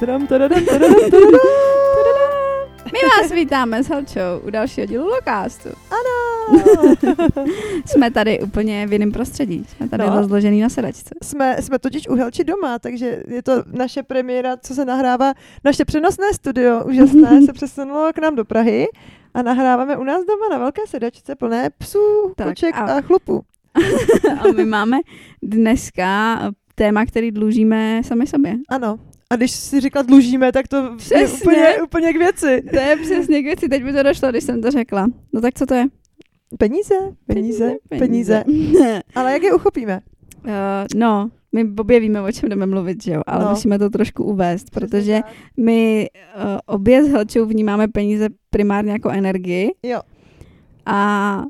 Tadam, tadadam, tadadam, tadadam. My vás vítáme s Helčou u dalšího dílu Lokástu. Ano. Jsme tady úplně v jiném prostředí. Jsme tady No. rozložený na sedačce. jsme, jsme totiž u Helči doma, takže je to naše premiéra, co se nahrává. Naše přenosné studio, úžasné, se přesunulo k nám do Prahy a nahráváme u nás doma na velké sedačce plné psů, Tak koček a- a, chlupů. A my máme dneska téma, který dlužíme sami sobě. Ano. A když si říkala dlužíme, tak to je Přesně. úplně, úplně k věci. To je přesně k věci, teď by to došlo, když jsem to řekla. No tak co to je? Peníze, peníze, peníze. peníze. Ale jak je uchopíme? Uh, no, my obě víme, o čem jdeme mluvit, že jo? Ale No. musíme to trošku uvést, protože my uh, obě s Helčou vnímáme peníze primárně jako energii Jo. a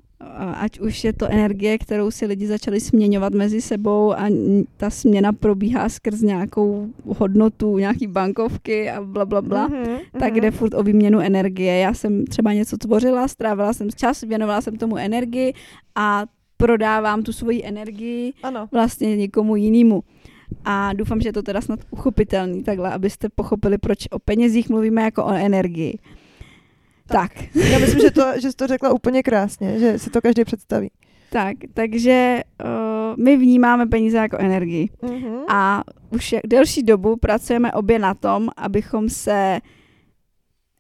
ať už je to energie, kterou si lidi začali směňovat mezi sebou a ta směna probíhá skrz nějakou hodnotu, nějaký bankovky a bla, bla, bla. Mhm, tak mhm. jde furt o výměnu energie. Já jsem třeba něco tvořila, strávila jsem čas, věnovala jsem tomu energii a prodávám tu svoji energii Ano. vlastně někomu jinému. A doufám, že je to teda snad uchopitelný takhle, abyste pochopili, proč o penězích mluvíme jako o energii. Tak, tak, Já myslím, že, to, že jsi to řekla úplně krásně, že si to každý představí. tak takže uh, my vnímáme peníze jako energii. Mhm. A už delší dobu pracujeme obě na tom, abychom se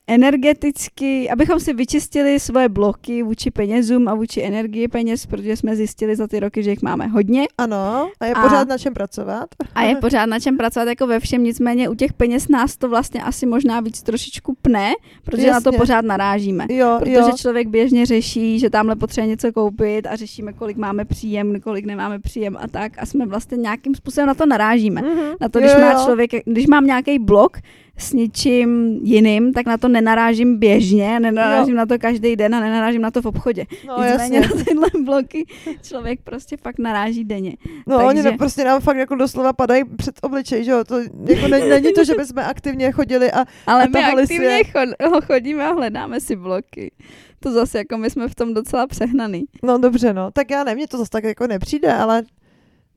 energeticky, abychom si vyčistili svoje bloky vůči penězům a vůči energii peněz, protože jsme zjistili za ty roky, že jich máme hodně Ano, a je A- pořád na čem pracovat. a je pořád na čem pracovat jako ve všem, nicméně u těch peněz nás to vlastně asi možná víc trošičku pne, protože na to Jasně. pořád narážíme. Jo, Protože jo. člověk běžně řeší, že tamhle potřebuje něco koupit a řešíme, kolik máme příjem, kolik nemáme příjem a tak a jsme vlastně nějakým způsobem na to narážíme. Mhm. Na to, Jo, když má jo. člověk, když mám nějaký blok s něčím jiným, tak na to nenarážím běžně, nenarážím Jo. na to každý den a nenarážím na to v obchodě. No, Nicméně jasně. na tyhle bloky člověk prostě fakt naráží denně. No, Takže- oni ne, prostě nám fakt jako doslova padají před obličej, že jo, to jako ne, není to, že bychom aktivně chodili a Ale A my aktivně chod, chodíme a hledáme si bloky. To zase jako my jsme v tom docela přehnaný. no dobře, no, tak já nevím, mně to zase tak jako nepřijde, ale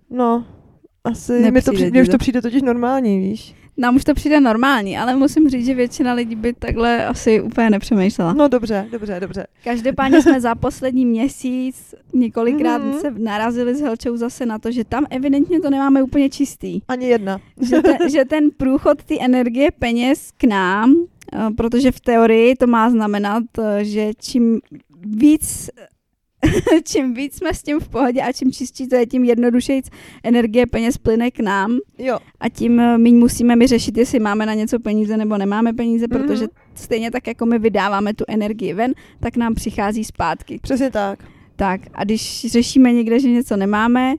no, asi mi to, mě už to. to přijde totiž normální, víš. Nám už to přijde normální, ale musím říct, že většina lidí by takhle asi úplně nepřemýšlela. No dobře, dobře, dobře. Každopádně jsme za poslední měsíc několikrát Mhm. se narazili s Helčou zase na to, že tam evidentně to nemáme úplně čistý. Ani jedna. Že ten, že ten průchod ty energie peněz k nám, eh, protože v teorii to má znamenat, eh, že čím víc čím víc jsme s tím v pohodě a čím čistší to je, tím jednodušeji energie peněz plyne k nám Jo, a tím eh, míň musíme my řešit, jestli máme na něco peníze nebo nemáme peníze, Mhm. protože stejně tak, jako my vydáváme tu energii ven, tak nám přichází zpátky. přesně tak. Tak a když řešíme někde, že něco nemáme,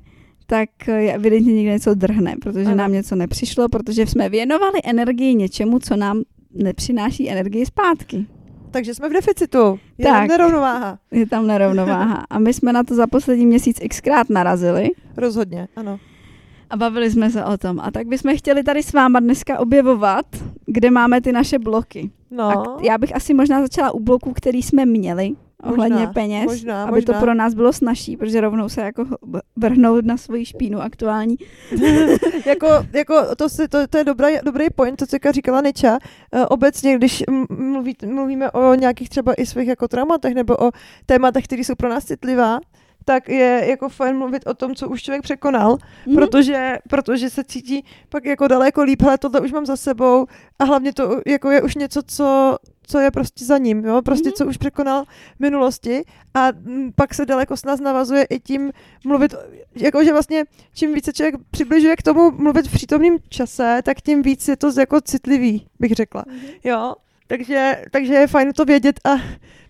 tak eh, evidentně někde něco drhne, protože Ano. nám něco nepřišlo, protože jsme věnovali energii něčemu, co nám nepřináší energii zpátky. Takže jsme v deficitu. Je Tak. tak. nerovnováha. Je tam nerovnováha. A my jsme na to za poslední měsíc xkrát narazili Rozhodně, ano. A bavili jsme se o tom. A tak bychom chtěli tady s váma dneska objevovat, kde máme ty naše bloky. No, A já bych asi možná začala u bloků, který jsme měli ohledně Možná, peněz, možná, aby možná. to pro nás bylo snažší, protože rovnou se jako vrhnout na svoji špínu aktuální. jako, jako to, si, to, to je dobrý, dobrý point, to, co říkala Neča. Uh, obecně, když mluví, mluvíme o nějakých třeba i svých jako traumatech nebo o tématech, které jsou pro nás citlivá, tak je jako fajn mluvit o tom, co už člověk překonal, Mhm. protože, protože se cítí pak jako daleko líp, hele, tohle už mám za sebou a hlavně to jako je už něco, co, co je prostě za ním, jo? prostě Mhm. co už překonal v minulosti a mm, pak se daleko s nás navazuje i tím mluvit, jako že vlastně čím více člověk přibližuje k tomu mluvit v přítomném čase, tak tím víc je to jako citlivý, bych řekla. Jo, takže, takže je fajn to vědět a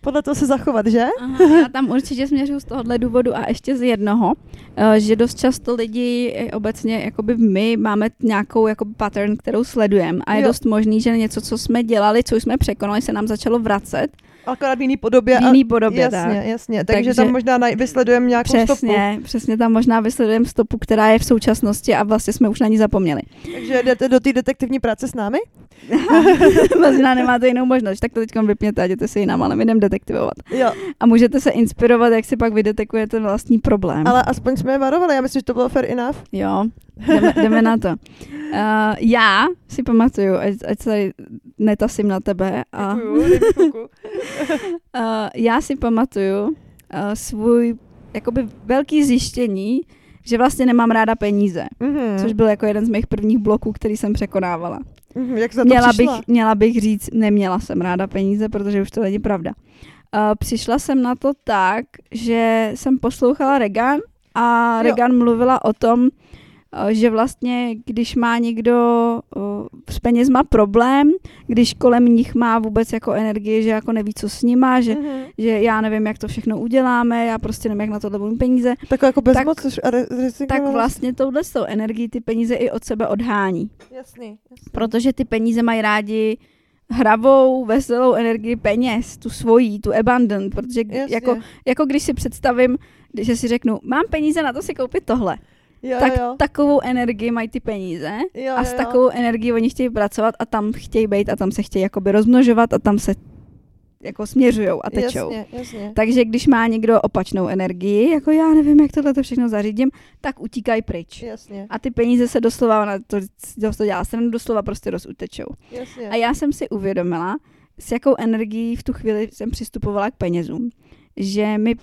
podle toho se zachovat, že? Aha, já tam určitě směřuji z tohohle důvodu a ještě z jednoho, eh, že dost často lidi eh, obecně, jakoby my máme nějakou jako pattern, kterou sledujeme a je Jo. dost možný, že něco, co jsme dělali, co jsme překonali, se nám začalo vracet Akorát v jiný podobě. v jiný podobě. jasně, tak. jasně. Takže, Takže- tam možná vysledujeme nějakou stopu. Přesně, přesně tam možná vysledujeme stopu, která je v současnosti a vlastně jsme už na ní zapomněli. Takže jdete do té detektivní práce s námi? možná nemáte jinou možnost, tak to teď vypněte a jděte si jinam, ale my jdeme do, vydetektivovat. Jo, A můžete se inspirovat, jak si pak vydetekujete vlastní problém. ale aspoň jsme je varovali, já myslím, že to bylo fair enough. Jo, jdeme, jdeme na to. Uh, já si pamatuju, ať, ať se tady netasím na tebe, a Děkuju, uh, já si pamatuju uh, svůj jakoby velký zjištění, že vlastně nemám ráda peníze, Mhm. což byl jako jeden z mých prvních bloků, který jsem překonávala. Mhm, Jak za to Měla přišla? bych, měla bych říct, neměla jsem ráda peníze, protože už to není pravda. Uh, přišla jsem na to tak, že jsem poslouchala Regan a Jo. Regan mluvila o tom, že vlastně, když má někdo s penězma problém, když kolem nich má vůbec jako energii, že jako neví, co s nima, že, Mhm. že já nevím, jak to všechno uděláme, já prostě nevím, jak na to budu peníze, Taková jako bezmoc a tak rezignovanost. vlastně touhle s tou energií ty peníze i od sebe odhání. Jasný. jasný. Protože ty peníze mají rádi hravou, veselou energii peněz, tu svojí, tu abundant, protože Jasně. jako, jako když si představím, když si řeknu, mám peníze na to si koupit tohle, jo, tak jo. takovou energii mají ty peníze jo, a s jo. takovou energií oni chtějí pracovat a tam chtějí být a tam se chtějí jakoby rozmnožovat a tam se jako směřujou a tečou. Jasně, jasně. Takže když má někdo opačnou energii, jako já nevím, jak tohle to všechno zařídím, tak utíkají pryč. Jasně, A ty peníze se doslova, na to, to, to dělá stranu, doslova prostě rozutečou. jasně. A já jsem si uvědomila, s jakou energií v tu chvíli jsem přistupovala k penězům. Že mi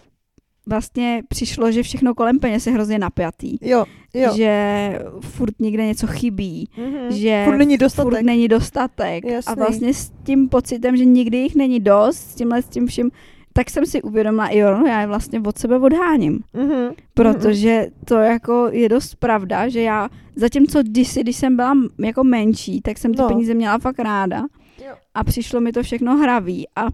vlastně přišlo, že všechno kolem peněz je hrozně napjatý. Jo, jo. Že furt někde něco chybí. Mhm. Že Furt není dostatek. Furt není dostatek. Jasný. A vlastně s tím pocitem, že nikdy jich není dost, s tímhle s tím vším, tak jsem si uvědomila, jo, no já je vlastně od sebe odháním. Mhm. Protože to jako je dost pravda, že já, zatímco kdysi, když jsem byla jako menší, tak jsem ty No. peníze měla fakt ráda Jo. a přišlo mi to všechno hravý a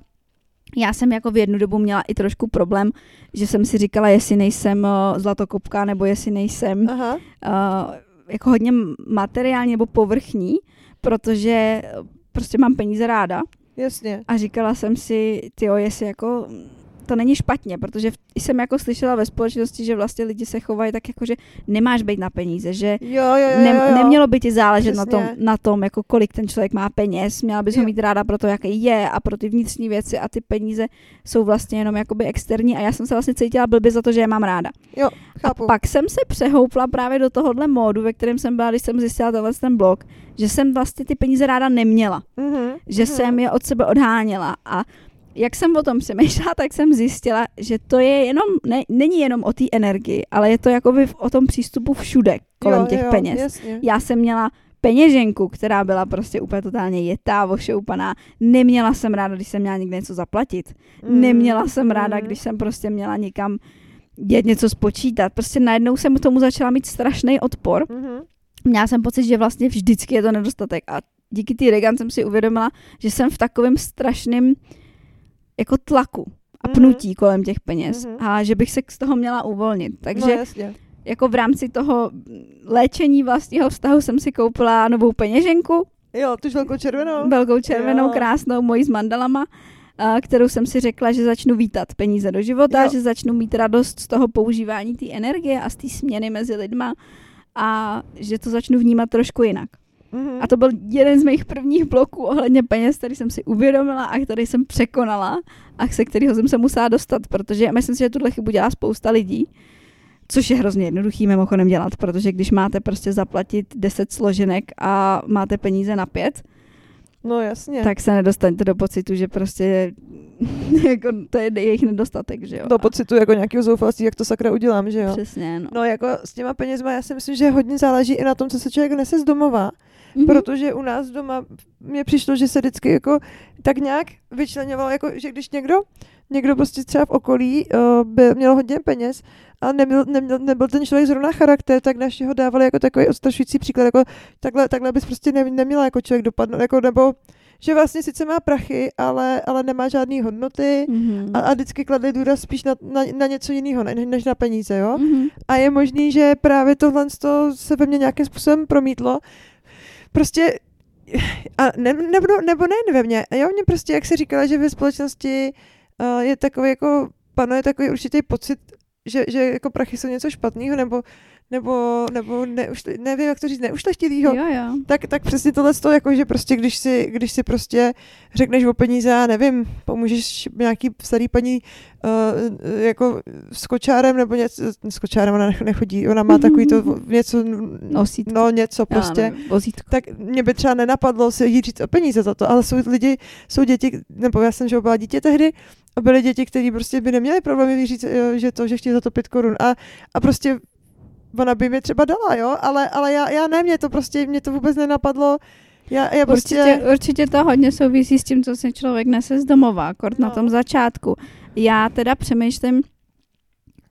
já jsem jako v jednu dobu měla i trošku problém, že jsem si říkala, jestli nejsem uh, zlatokopka, nebo jestli nejsem Aha. uh, jako hodně materiální nebo povrchní, protože eh, prostě mám peníze ráda Jasně. a říkala jsem si, tyjo, jestli jako to není špatně, protože jsem jako slyšela ve společnosti, že vlastně lidi se chovají tak jako, že nemáš být na peníze, že Jo, jo, jo, ne, jo. nemělo by ti záležet na tom, na tom, jako kolik ten člověk má peněz, měla bys ho mít ráda pro to, jaký je a pro ty vnitřní věci a ty peníze jsou vlastně jenom jakoby externí a já jsem se vlastně cítila blbě za to, že je mám ráda. Jo, A chápu. pak jsem se přehoupla právě do tohohle módu, ve kterém jsem byla, když jsem zjistila tenhle ten blog, že jsem vlastně ty peníze ráda neměla Mhm. že mhm. jsem je od sebe odháněla a jak jsem o tom přemýšlela, tak jsem zjistila, že to je jenom, ne, není jenom o té energii, ale je to jakoby v- o tom přístupu všude kolem jo, těch jo, peněz. Jasně. Já jsem měla peněženku, která byla prostě úplně totálně jetá, ošoupaná. Neměla jsem ráda, když jsem měla někde něco zaplatit. Mm, Neměla jsem ráda, mm. když jsem prostě měla někam jet něco spočítat. Prostě najednou jsem k tomu začala mít strašný odpor Mhm. měla jsem pocit, že vlastně vždycky je to nedostatek a díky té Regan jsem si uvědomila, že jsem v takovém strašném jako tlaku a Mhm. pnutí kolem těch peněz Mhm. a že bych se z toho měla uvolnit. Takže No jasně. jako v rámci toho léčení vlastního vztahu jsem si koupila novou peněženku, Jo, tu velkou červenou. velkou červenou, Jo. krásnou, moji s mandalama, a kterou jsem si řekla, že začnu vítat peníze do života, Jo. že začnu mít radost z toho používání té energie a z té směny mezi lidma a že to začnu vnímat trošku jinak. Mhm. A to byl jeden z mých prvních bloků ohledně peněz, který jsem si uvědomila a který jsem překonala a se kterého jsem se musela dostat, protože myslím si, že tuhle chybu dělá spousta lidí, což je hrozně jednoduchý mimochodem dělat, protože když máte prostě zaplatit 10 složenek a máte peníze na pět, No jasně. tak se nedostanete do pocitu, že prostě jako to je jejich nedostatek, že jo. Do pocitu jako nějakého zoufalství, jak to sakra udělám, že jo. Přesně, no. No jako s těma penězma, já si myslím, že hodně záleží i na tom, co se člověk nese z domova, Mhm. protože u nás doma mně přišlo, že se vždycky jako tak nějak vyčlenovalo, jako že když někdo, někdo prostě třeba v okolí uh, byl, měl hodně peněz a neměl, neměl, nebyl ten člověk zrovna charakter, tak naši ho dávali jako takový odstrašující příklad, jako takhle, takhle bys prostě ne, neměla jako člověk dopadnout, jako nebo že vlastně sice má prachy, ale, ale nemá žádný hodnoty Mhm. a, a vždycky kladli důraz spíš na, na, na něco jiného, ne, než na peníze, jo? Mhm. A je možný, že právě tohle se ve mně nějakým způsobem promítlo. Prostě a ne, nebo, nebo ne ve mně. Jo, mě prostě, jak se říkala, že ve společnosti uh, je takový jako, panuje takový určitý pocit, že, že jako prachy jsou něco špatného, nebo, nebo, nebo neušle, nevím, jak to říct, neušlechtilýho, Jo, jo. tak, tak přesně tohle to, jako, že prostě když si, když si prostě řekneš o peníze, já nevím, pomůžeš nějaký starý paní uh, jako s kočárem nebo něco, s kočárem ona nech- nechodí, ona má takový to něco, Nosítko. no něco prostě, Já nevím, tak mě by třeba nenapadlo si jí říct o peníze za to, ale jsou lidi, jsou děti, nebo já jsem, že byla dítě tehdy, a byly děti, kteří prostě by neměli problémy říct, jo, že to, že chtějí za to pět korun a, a prostě ona by mi třeba dala, jo, ale, ale já, já ne, mě to prostě, mě to vůbec nenapadlo, já, já prostě, Určitě, určitě to hodně souvisí s tím, co si člověk nese z domova, kort na No. tom začátku. Já teda přemýšlím,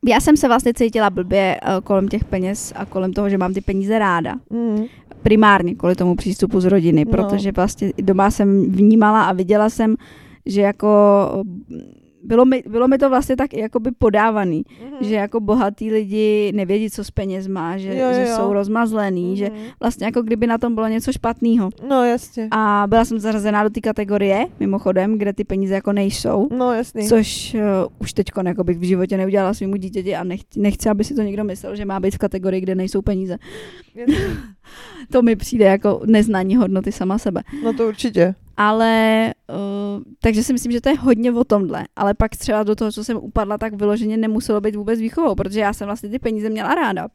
já jsem se vlastně cítila blbě eh, kolem těch peněz a kolem toho, že mám ty peníze ráda. mm, Primárně kvůli tomu přístupu z rodiny, No. protože vlastně doma jsem vnímala a viděla jsem, že jako bylo mi, bylo mi to vlastně tak jakoby podávaný, mhm, že jako bohatý lidi nevědí, co s penězma, že, Jo, jo, že jsou rozmazlený, že mhm. vlastně jako kdyby na tom bylo něco špatného. No jasně, A byla jsem zařazená do té kategorie, mimochodem, kde ty peníze jako nejsou. no jasný. Což uh, už teď jako bych v životě neudělala svýmu dítěti a nechci, nechci, aby si to někdo myslel, že má být v kategorii, kde nejsou peníze. To mi přijde jako neznání hodnoty sama sebe. No to určitě. Ale, uh, takže si myslím, že to je hodně o tomhle. Ale pak třeba do toho, co jsem upadla, tak vyloženě nemuselo být vůbec výchovou, protože já jsem vlastně ty peníze měla ráda.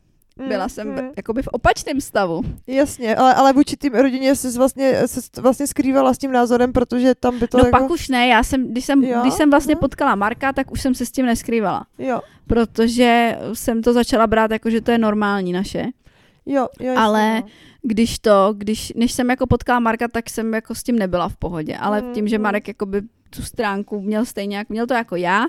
Byla Mm, jsem mm. v, jakoby v opačném stavu. Jasně, ale, ale vůči tým rodině se vlastně, se vlastně skrývala s tím názorem, protože tam by to no jako... pak už ne, já jsem, když jsem, Jo, když jsem vlastně no. potkala Marka, tak už jsem se s tím neskrývala. Jo, protože jsem to začala brát jako, že to je normální naše. Jo, jo. jasně, Ale- no. Když to, když, než jsem jako potkala Marka, tak jsem jako s tím nebyla v pohodě. Ale Mm, tím, že mm. Marek jakoby tu stránku měl stejně, jak měl to jako já,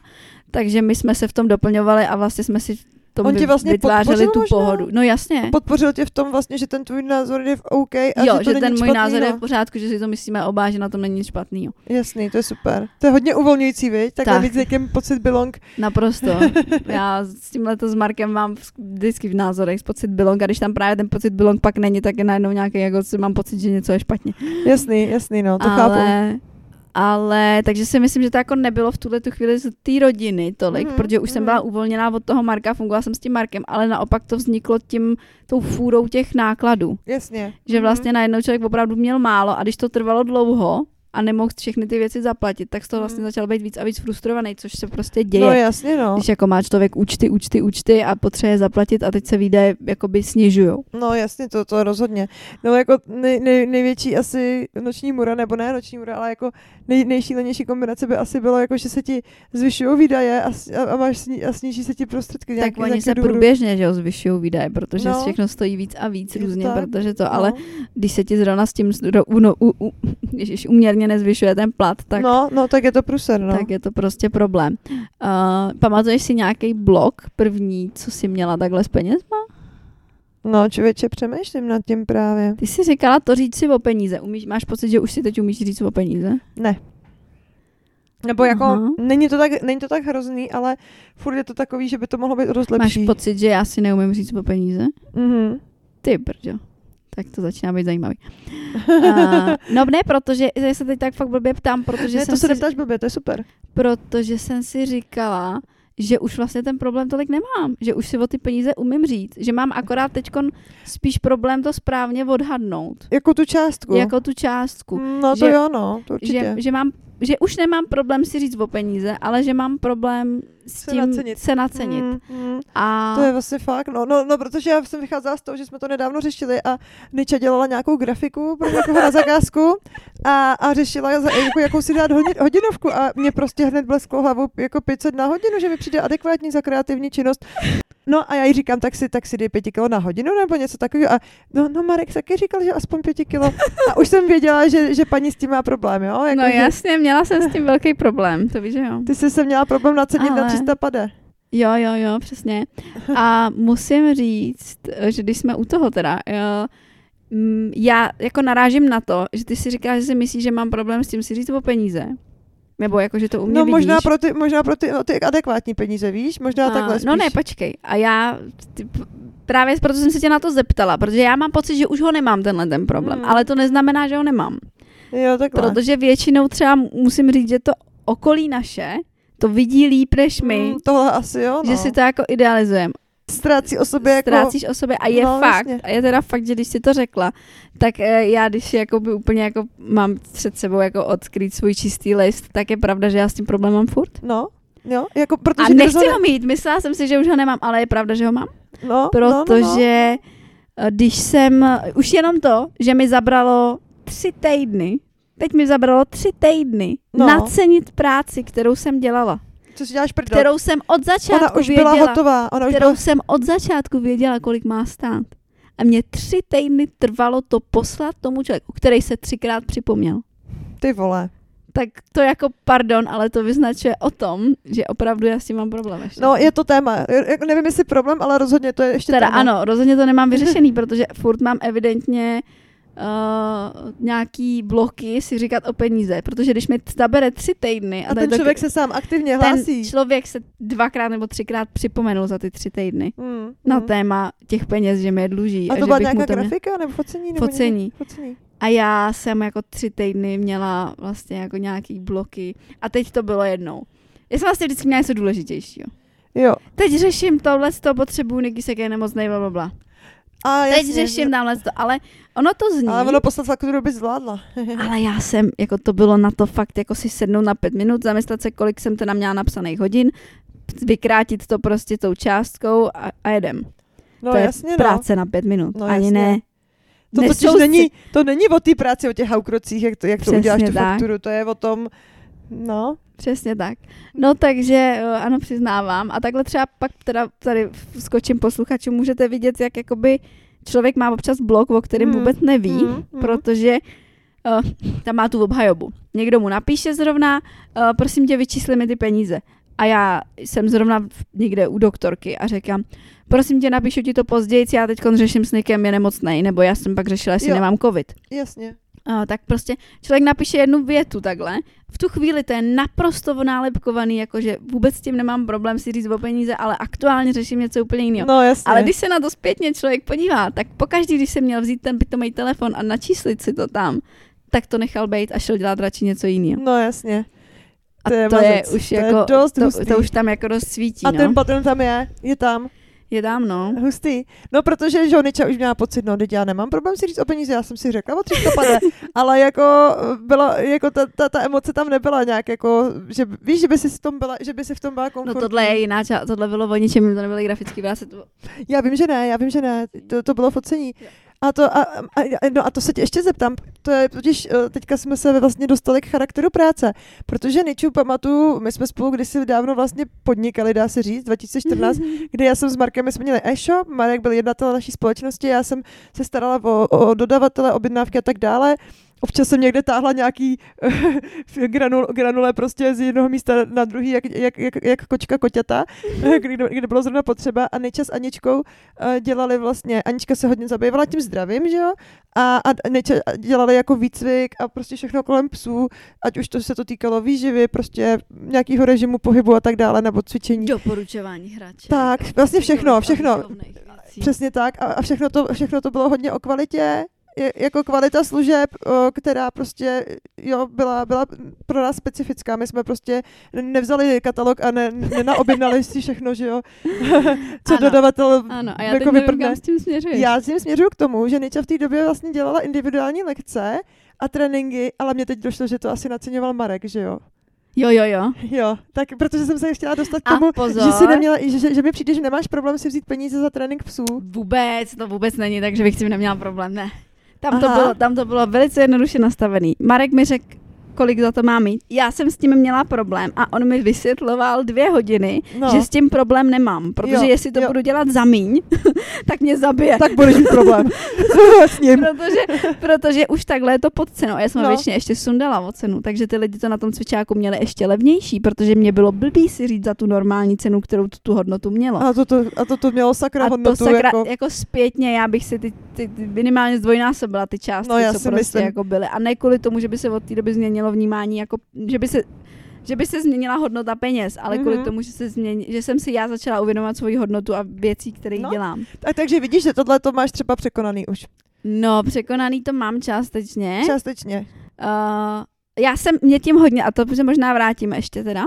takže my jsme se v tom doplňovali a vlastně jsme si tom On tě vlastně vytvářeli tu možná? pohodu. No jasně. Podpořil tě v tom vlastně, že ten tvůj názor je v OK a jo, že, to že není ten můj špatný, názor je no. v pořádku, že si to myslíme oba, že na tom není nic špatného. Jasný, to je super. To je hodně uvolňující, viď? Takhle Tak. víc někým pocit belong. Naprosto. Já s tímhle s Markem mám vždycky v názorech pocit belong a když tam právě ten pocit belong pak není, tak je najednou nějaký, jako si mám pocit, že něco je špatně. Jasný, jasný, no, to chápu. Ale, takže si myslím, že to jako nebylo v tuhle tu chvíli z té rodiny tolik, Mhm, mm-hmm, protože už jsem mhm. byla uvolněná od toho Marka, fungovala jsem s tím Markem, ale naopak to vzniklo tím, tou fůrou těch nákladů. Jasně. Že Mhm. vlastně najednou člověk opravdu měl málo a když to trvalo dlouho a nemohl všechny ty věci zaplatit, tak z toho vlastně Mhm. začal být víc a víc frustrovaný, což se prostě děje. No jasně, no. Když jako má člověk účty, účty, účty a potřebuje zaplatit a teď se výdaje jakoby snižujou. No jasně, to, to rozhodně. No jako nej, nej, největší asi noční mura, nebo ne noční mura, ale jako nej, nejšílenější kombinace by asi bylo, jako, že se ti zvyšují výdaje a, a, máš sní, a sníží se ti prostředky. Tak nějaký- oni se důvodu. průběžně že jo, zvyšují výdaje, protože No. všechno stojí víc a víc Je různě, tak. protože to, ale no. když se ti zrovna s tím zro- u, no, u, u, ježiš, uměrně nezvyšuje ten plat, tak, no, no, tak je to pruser, no. tak je to prostě problém. Uh, pamatuješ si nějaký blok první, co jsi měla takhle s penězma? No, člověče, přemýšlím nad tím právě. Ty jsi říkala to říct si o peníze. Umíš, máš pocit, že už si teď umíš říct o peníze? Ne. Nebo jako, Aha. není to, tak, není to tak hrozný, ale furt je to takový, že by to mohlo být dost Máš pocit, že já si neumím říct o peníze? Mhm. Ty brďo. Tak to začíná být zajímavý. Uh, no ne, protože já se teď tak fakt blbě ptám, protože Ne, jsem to se si neptáš blbě, to je super. protože jsem si říkala, že už vlastně ten problém tolik nemám, že už si o ty peníze umím říct, že mám akorát teď spíš problém to správně odhadnout, Jako tu částku. jako tu částku. No to že- jo, no, to určitě. Že, že, mám, že už nemám problém si říct o peníze, ale že mám problém s Se tím nacenit. se nacenit. Mm, mm. A To je vlastně fakt, no, no, no, protože já jsem vycházela z toho, že jsme to nedávno řešili a Niča dělala nějakou grafiku pro někoho na zakázku a, a řešila, za, jako, jakou si dát hodin, hodinovku a mě prostě hned blesklo hlavou jako 500 na hodinu, že mi přijde adekvátní za kreativní činnost. No a já jí říkám, tak si, tak si dej pěti kilo na hodinu nebo něco takového. A no, no Marek taky říkal, že aspoň pěti kilo. A už jsem věděla, že, že paní s tím má problém, jo? Jako, no že jasně, měla jsem s tím velký problém, to víš, že jo. Ty jsi se měla problém nacenit Ale- na 300 pade. Jo, jo, jo, přesně. A musím říct, že když jsme u toho teda, jo, mm, já jako narážím na to, že ty si říkáš, že si myslíš, že mám problém s tím si říct o peníze. Nebo jako, že to u mě No vidíš. možná pro ty, možná pro ty, no, ty adekvátní peníze, víš? Možná A, takhle spíš. No ne, počkej. A já ty, právě proto jsem se tě na to zeptala, protože já mám pocit, že už ho nemám tenhle ten problém, Hmm. ale to neznamená, že ho nemám. Jo, takhle. Protože většinou třeba musím říct, že to okolí naše to vidí líp než my, Mm, tohle asi jo, no. že si to jako idealizujeme. Ztrácí o sobě jako... ztrácíš o sobě a je No, fakt, jasně. a je teda fakt, že když si to řekla, tak eh, já když jako by úplně jako mám před sebou jako odkrýt svůj čistý list, tak je pravda, že já s tím problém mám furt. No, jo, jako protože... A nechci ne- ho mít, myslela jsem si, že už ho nemám, ale je pravda, že ho mám. no, no, no, Protože eh, když jsem, už jenom to, že mi zabralo tři týdny, teď mi zabralo tři týdny No. nacenit práci, kterou jsem dělala. Co si děláš prdel? Kterou jsem od začátku Ona už věděla, byla hotová. Ona už kterou byla... jsem od začátku věděla, kolik má stát. A mě tři týdny trvalo to poslat tomu člověku, který se třikrát připomněl. Ty vole. Tak to jako pardon, ale to vyznačuje o tom, že opravdu já s tím mám problém ještě. No, je to téma. Jako nevím, jestli problém, ale rozhodně to je ještě Teda téma. ano, rozhodně to nemám vyřešený, protože furt mám evidentně uh, nějaký bloky si říkat o peníze, protože když mi zabere tři týdny A tady ten člověk se sám aktivně ten hlásí. člověk se dvakrát nebo třikrát připomenul za ty tři týdny Hmm, na hmm. téma těch peněz, že mi je dluží. A to byla nějaká to grafika nebo focení? Nebo Focení. někde? Focení. A já jsem jako tři týdny měla vlastně jako nějaký bloky a teď to bylo jednou. Já jsem vlastně vždycky měla něco důležitějšího. Jo. Teď řeším tohle, to potřebuju, Niky se je nemocnej, bla, bla, bla. A Teď jasně, řeším tamhle to, ale ono to zní. Ale ono poslat fakturu by zvládla. Ale já jsem, jako to bylo na to fakt, jako si sednout na pět minut, zamyslet se, kolik jsem teda měla napsaných hodin, vykrátit to prostě tou částkou a, a jedem. No to je jasně, no. práce na pět minut. No, Ani jasně. ne. To totiž nesoustřed- není, to není o té práci, o těch haukrocích, jak to, jak to uděláš tu tak. fakturu, to je o tom, no, Přesně tak. No takže eh, ano, přiznávám. A takhle třeba pak teda tady skočím posluchačům, můžete vidět, jak jakoby člověk má občas blok, o kterém Mm, vůbec neví, mm, mm. protože uh, tam má tu obhajobu. Někdo mu napíše zrovna, uh, prosím tě, vyčísli mi ty peníze. A já jsem zrovna někde u doktorky a říkám, prosím tě, napíšu ti to později, já teď řeším s Nikem, je nemocnej, nebo já jsem pak řešila, jestli Jo. nemám covid. jasně. A, tak prostě člověk napíše jednu větu takhle. V tu chvíli to je naprosto nálepkovaný, jakože vůbec s tím nemám problém si říct o peníze, ale aktuálně řeším něco úplně jiného. No jasně. Ale když se na to zpětně člověk podívá, tak pokaždý, když jsem měl vzít ten pitomý telefon a načíslit si to tam, tak to nechal být a šel dělat radši něco jiného. No jasně. A To je to je mazec. už To je jako, dost to, hustý. to už tam jako dost svítí, A no. ten patron tam je, je tam, Je tam, no. hustý. No protože Žoniča už měla pocit, no teď já nemám problém si říct o peníze, já jsem si řekla o 300 pane, ale jako byla, jako ta, ta, ta, emoce tam nebyla nějak jako, že víš, že by si v tom byla, že by si v tom byla No komfortní. tohle je jiná ča- tohle bylo o ničem, to nebyly grafický obrázky, to Já vím, že ne, já vím, že ne, to, to bylo focení. Jo. A to, a, a, no a to se tě ještě zeptám, to je totiž, eh, teďka jsme se vlastně dostali k charakteru práce, protože Niču pamatuju, my jsme spolu kdysi dávno vlastně podnikali, dá se říct, 2014, kdy já jsem s Markem, my jsme měli e-shop, Marek byl jednatel naší společnosti, já jsem se starala o, o dodavatele, objednávky a tak dále. Občas jsem někde táhla nějaký granul, granule prostě z jednoho místa na druhý, jak, jak, jak, jak kočka koťata, kde, kde bylo zrovna potřeba a Nejča s Aničkou eh, dělali vlastně, Anička se hodně zabývala tím zdravím, že jo, a, a Nejča dělali jako výcvik a prostě všechno kolem psů, ať už to se to týkalo výživy, prostě nějakého režimu pohybu a tak dále, nebo cvičení. doporučování hráče. Tak, vlastně všechno, všechno. Přesně tak. A, a všechno, to, všechno to bylo hodně o kvalitě, jako kvalita služeb, která prostě jo, byla, byla pro nás specifická. My jsme prostě nevzali katalog a ne, nenaobjednali si všechno, že jo, co Ano. dodavatel Ano, a já jako vyprdne. s tím směřuješ. Já s tím směřuju k tomu, že Nejča v té době vlastně dělala individuální lekce a tréninky, ale mě teď došlo, že to asi naceňoval Marek, že jo. Jo, jo, jo. Jo, tak protože jsem se chtěla dostat k tomu, pozor. že si neměla, že, že, že mi přijde, že nemáš problém si vzít peníze za trénink psů. Vůbec, to vůbec není, takže bych s tím neměla problém, ne. Tam to, bylo, tam to bylo velice jednoduše nastavený. Marek mi řekl, kolik za to má mít. Já jsem s tím měla problém a on mi vysvětloval dvě hodiny, No. že s tím problém nemám, protože Jo, jestli to jo. budu dělat za míň, tak mě zabije. tak budeš mít problém s ním. protože, protože už takhle je to pod cenou. A já jsem No. většině ještě sundala o cenu, takže ty lidi to na tom cvičáku měli ještě levnější, protože mě bylo blbý si říct za tu normální cenu, kterou tu, tu hodnotu mělo. A to, to, a to, to mělo sakra A hodnotu. to sakra, jako, jako... jako zpětně, já bych si ty, ty, ty minimálně zdvojnásobila ty částky, No, já co si prostě myslím. jako byly. A ne kvůli tomu, že by se od té doby změnilo vnímání, jako, že by se že by se změnila hodnota peněz, ale mm-hmm. kvůli Mhm. tomu, že, se změni, že jsem si já začala uvědomovat svoji hodnotu a věcí, které no. dělám. tak, takže vidíš, že tohle to máš třeba překonaný už. No, překonaný to mám částečně. Částečně. Uh, já jsem, mě tím hodně, a to se možná vrátíme ještě teda,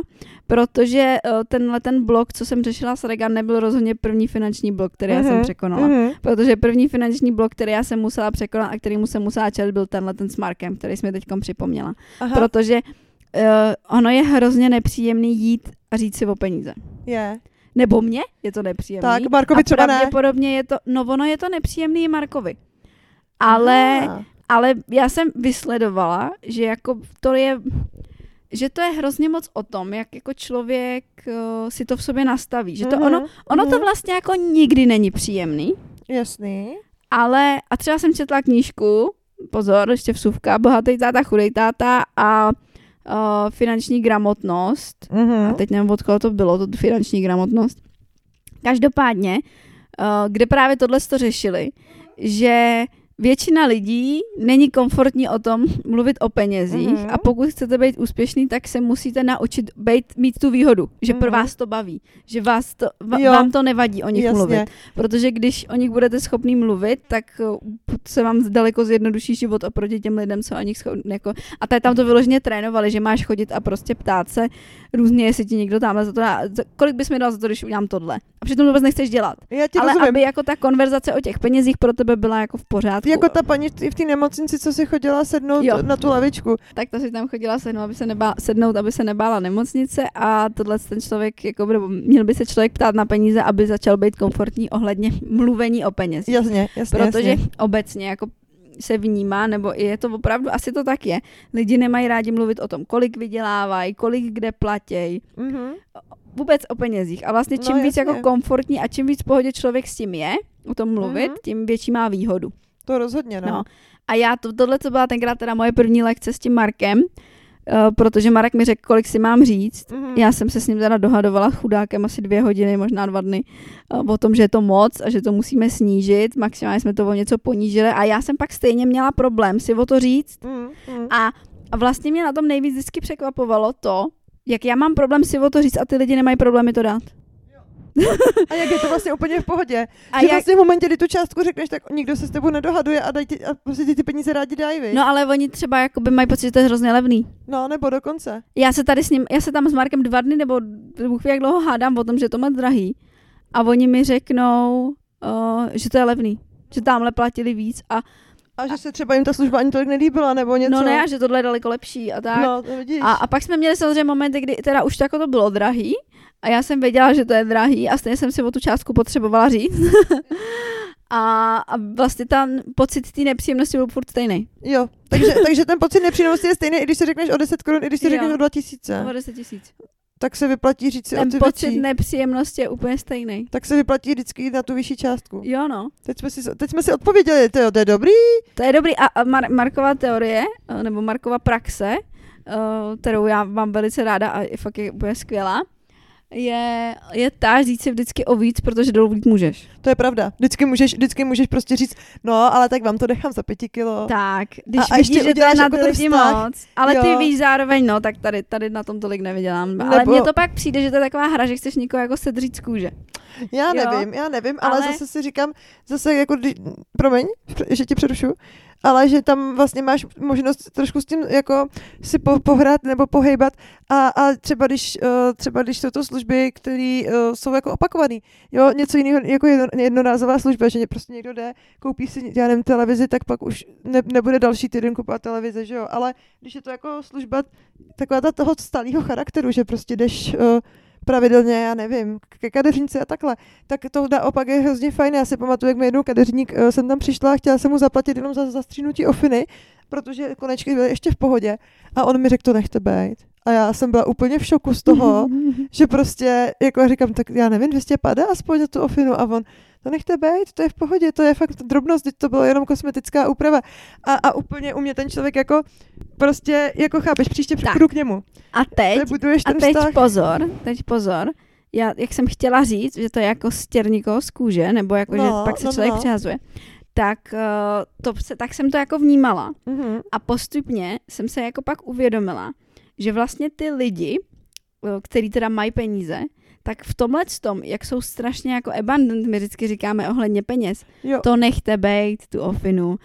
protože uh, tenhle ten blok, co jsem řešila s Regan, nebyl rozhodně první finanční blok, který já jsem Mhm, překonala. mhm. Protože první finanční blok, který já jsem musela překonat a který mu jsem musela čelit, byl tenhle ten s Markem, který jsme teď připomněla. Aha, Protože uh, ono je hrozně nepříjemný jít a říct si o peníze. je. Nebo mně je to nepříjemný. Tak, Markovi a třeba ne. pravděpodobně je to, no ono je to nepříjemný Markovi. Ale, Aha. Ale já jsem vysledovala, že jako to je, že to je hrozně moc o tom, jak jako člověk uh, si to v sobě nastaví. Že to Mhm, ono, ono to mhm. vlastně jako nikdy není příjemný, Jasný. ale a třeba jsem četla knížku, pozor, ještě vsuvka, bohatý táta, chudej táta a uh, finanční gramotnost. Mhm. A teď nevím, od koho to bylo, to finanční gramotnost. Každopádně, uh, kde právě tohle to řešili, že většina lidí není komfortní o tom mluvit o penězích Mhm. a pokud chcete být úspěšný, tak se musíte naučit být, mít tu výhodu, že pro Mhm. vás to baví, že vás to, va, Jo. vám to nevadí o nich Jasně. mluvit. Protože když o nich budete schopný mluvit, tak uh, se vám daleko zjednoduší život oproti těm lidem, co o nich schopný, jako, a tady tam to vyloženě trénovali, že máš chodit a prostě ptát se různě, jestli ti někdo tamhle za to dá, kolik bys mi dal za to, když udělám tohle. A přitom to vůbec nechceš dělat. Já Ale rozumím. aby jako ta konverzace o těch penězích pro tebe byla jako v pořádku. Jako ta paní v té- v té nemocnici, co si chodila sednout Jo. na tu lavičku. tak ta si tam chodila sednout, aby se nebá, sednout, aby se nebála nemocnice a tohle ten člověk, jako, nebo měl by se člověk ptát na peníze, aby začal být komfortní ohledně mluvení o penězích. Jasně, jasně. Protože jasně. obecně jako se vnímá, nebo je to opravdu, asi to tak je. Lidi nemají rádi mluvit o tom, kolik vydělávají, kolik kde platějí, Mhm. vůbec o penězích. A vlastně čím No, víc jasně. jako komfortní a čím víc v pohodě člověk s tím je, o tom mluvit, Mhm. tím větší má výhodu. To rozhodně, no. No. A já, to, tohle to byla tenkrát teda moje první lekce s tím Markem, uh, protože Marek mi řekl, kolik si mám říct. Mhm. Já jsem se s ním teda dohadovala chudákem asi dvě hodiny, možná dva dny, uh, o tom, že je to moc a že to musíme snížit. Maximálně jsme to o něco ponížili a já jsem pak stejně měla problém si o to říct. Mhm, mhm. A, a vlastně mě na tom nejvíc vždycky překvapovalo to, jak já mám problém si o to říct a ty lidi nemají problém mi to dát. A jak je to vlastně úplně v pohodě. A že jak, vlastně v momentě, kdy tu částku řekneš, tak nikdo se s tebou nedohaduje a, daj ti, a prostě ti ty peníze rádi dají, viď? no ale oni třeba jakoby mají pocit, že to je hrozně levný. no, nebo dokonce. Já se tady s ním, já se tam s Markem dva dny nebo Bůh ví, jak dlouho hádám o tom, že to moc drahý. A oni mi řeknou, uh, že to je levný. Že tamhle platili víc a A že se třeba jim ta služba ani tolik nelíbila, nebo něco. no ne, a že tohle je daleko lepší a tak. No, to vidíš. A, a pak jsme měli samozřejmě momenty, kdy teda už to jako to bylo drahý a já jsem věděla, že to je drahý a stejně jsem si o tu částku potřebovala říct. a, a vlastně ten pocit té nepříjemnosti byl furt stejný. Jo, takže, takže ten pocit nepříjemnosti je stejný, i když si řekneš o 10 korun, i když si Jo. řekneš o 2000. O 10 tisíc. Tak se vyplatí říct si o Ten ty pocit větší. nepříjemnosti je úplně stejný. Tak se vyplatí vždycky jít na tu vyšší částku. Jo no. Teď jsme si, teď jsme si odpověděli, to, to je dobrý. To je dobrý. A, a Mar- Markova teorie, eh, nebo Markova praxe, eh, kterou já mám velice ráda a je fakt je úplně skvělá, je, je ta říct si vždycky o víc, protože dolů víc můžeš. To je pravda. Vždycky můžeš, vždycky můžeš prostě říct, no, ale tak vám to nechám za pěti kilo. Tak, když a vidíš, ještě že to je na jako ty lidi moc, ale ty Jo. víš zároveň, no, tak tady, tady na tom tolik nevydělám. Ale Nebo- mně to pak přijde, že to je taková hra, že chceš někoho jako sedřít z kůže. Já Jo. nevím, já nevím, ale, Ale- zase si říkám, zase jako, promiň, že tě přerušu, ale že tam vlastně máš možnost trošku s tím jako si po, pohrát nebo pohejbat a, a třeba když, uh, třeba když jsou to služby, které uh, jsou jako opakované, jo, něco jiného jako jedno, jednorázová služba, že prostě někdo jde, koupí si, já nevím, televizi, tak pak už ne, nebude další týden kupovat televize, že jo, ale když je to jako služba taková ta toho stálého charakteru, že prostě jdeš uh, pravidelně, já nevím, ke kadeřnici a takhle, tak to naopak je hrozně fajn. Já si pamatuju, jak mi jednou kadeřník eh, jsem tam přišla a chtěla jsem mu zaplatit jenom za zastřínutí ofiny, protože konečky byly ještě v pohodě a on mi řekl, to nechte být. A já jsem byla úplně v šoku z toho, že prostě, jako říkám, tak já nevím, 250 aspoň za tu ofinu a on, to nechte být, to je v pohodě, to je fakt drobnost, to bylo jenom kosmetická úprava. A, a úplně u mě ten člověk jako prostě, jako chápeš, příště přijdu k němu. A teď, a teď vztah. pozor, teď pozor, já, jak jsem chtěla říct, že to je jako stěrníko z kůže, nebo jako, že No, pak se no, člověk no. přihazuje, tak, uh, to, se- tak jsem to jako vnímala. Mhm. A postupně jsem se jako pak uvědomila, že vlastně ty lidi, eh, který teda mají peníze, tak v tomhle tom, jak jsou strašně jako abundant, my vždycky říkáme ohledně peněz, Jo. to nechte bejt, tu ofinu,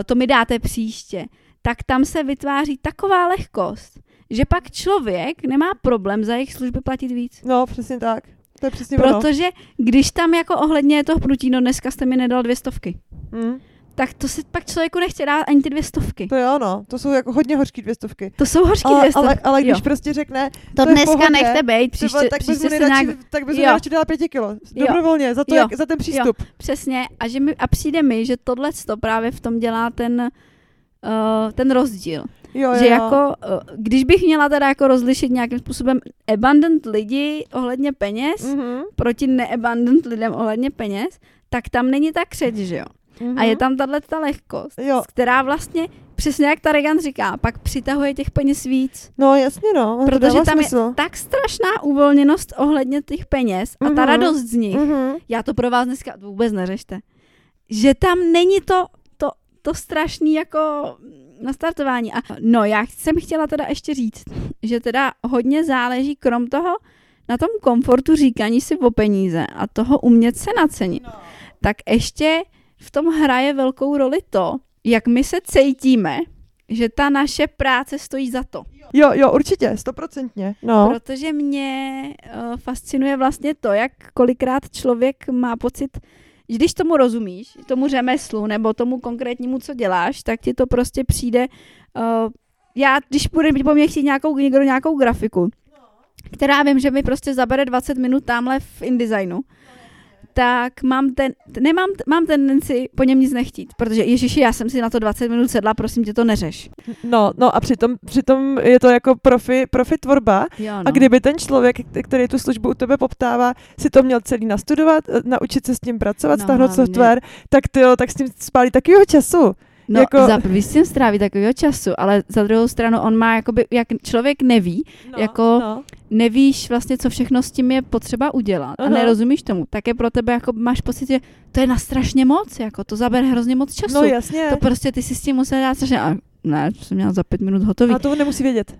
eh, to mi dáte příště, tak tam se vytváří taková lehkost, že pak člověk nemá problém za jejich služby platit víc. No, přesně tak. To je přesně ono. Protože když tam jako ohledně toho pnutí, no dneska jste mi nedal dvě stovky, Mm, tak to si pak člověku nechce dát ani ty dvě stovky. to je ono. To jsou jako hodně hořký dvě stovky. To jsou hořký Ale, dvě stovky. ale, ale když jo. prostě řekne, To, to dneska pohodě, nechte být, Příště, příště, tak bys mu příště se nejradši, nějak... tak bys mu Jo. nejradši dala pěti kilo. Jo. Dobrovolně, za, to, Jo. jak, za ten přístup. Přesně, a, že mi, a přijde mi, že tohle to právě v tom dělá ten, uh, ten rozdíl. Jo, jo, že jo. jako, uh, když bych měla teda jako rozlišit nějakým způsobem abundant lidi ohledně peněz Mhm, proti neabundant lidem ohledně peněz, tak tam není ta křeč, že jo? Mhm. A je tam tahle ta lehkost, Jo. která vlastně, přesně jak ta Regan říká, pak přitahuje těch peněz víc. No jasně no, Protože tam je smysl. tak strašná uvolněnost ohledně těch peněz a ta Mhm. radost z nich. Mhm. Já to pro vás dneska vůbec neřešte. Že tam není to, to, to strašný jako nastartování. A no, já jsem chtěla teda ještě říct, že teda hodně záleží krom toho na tom komfortu říkaní si o peníze a toho umět se nacenit. No. Tak ještě v tom hraje velkou roli to, jak my se cítíme, že ta naše práce stojí za to. Jo, jo, určitě, stoprocentně. No. Protože mě uh, fascinuje vlastně to, jak kolikrát člověk má pocit, že když tomu rozumíš, tomu řemeslu nebo tomu konkrétnímu, co děláš, tak ti to prostě přijde. Uh, já, když bude po mně chtít nějakou, někdo nějakou grafiku, která vím, že mi prostě zabere 20 minut tamhle v InDesignu, tak mám ten, nemám, mám tendenci po něm nic nechtít, protože Ježiši, já jsem si na to 20 minut sedla, prosím tě to neřeš. No, no a přitom, přitom je to jako profi, profi tvorba. Jo, no. A kdyby ten člověk, který tu službu u tebe poptává, si to měl celý nastudovat, eh, naučit se s tím pracovat, No, stáhnout software, tak ty jo, tak s tím spálí takového času. No, Jako- za prvý s tím stráví takového času, ale za druhou stranu on má, jakoby, jak člověk neví, No, Jako- no. nevíš vlastně, co všechno s tím je potřeba udělat a Aha. nerozumíš tomu, tak je pro tebe, jako máš pocit, že to je na strašně moc, jako to zabere hrozně moc času. no jasně. to prostě ty si s tím musel dát strašně, a ne, to jsem měla za pět minut hotový. A to on nemusí vědět.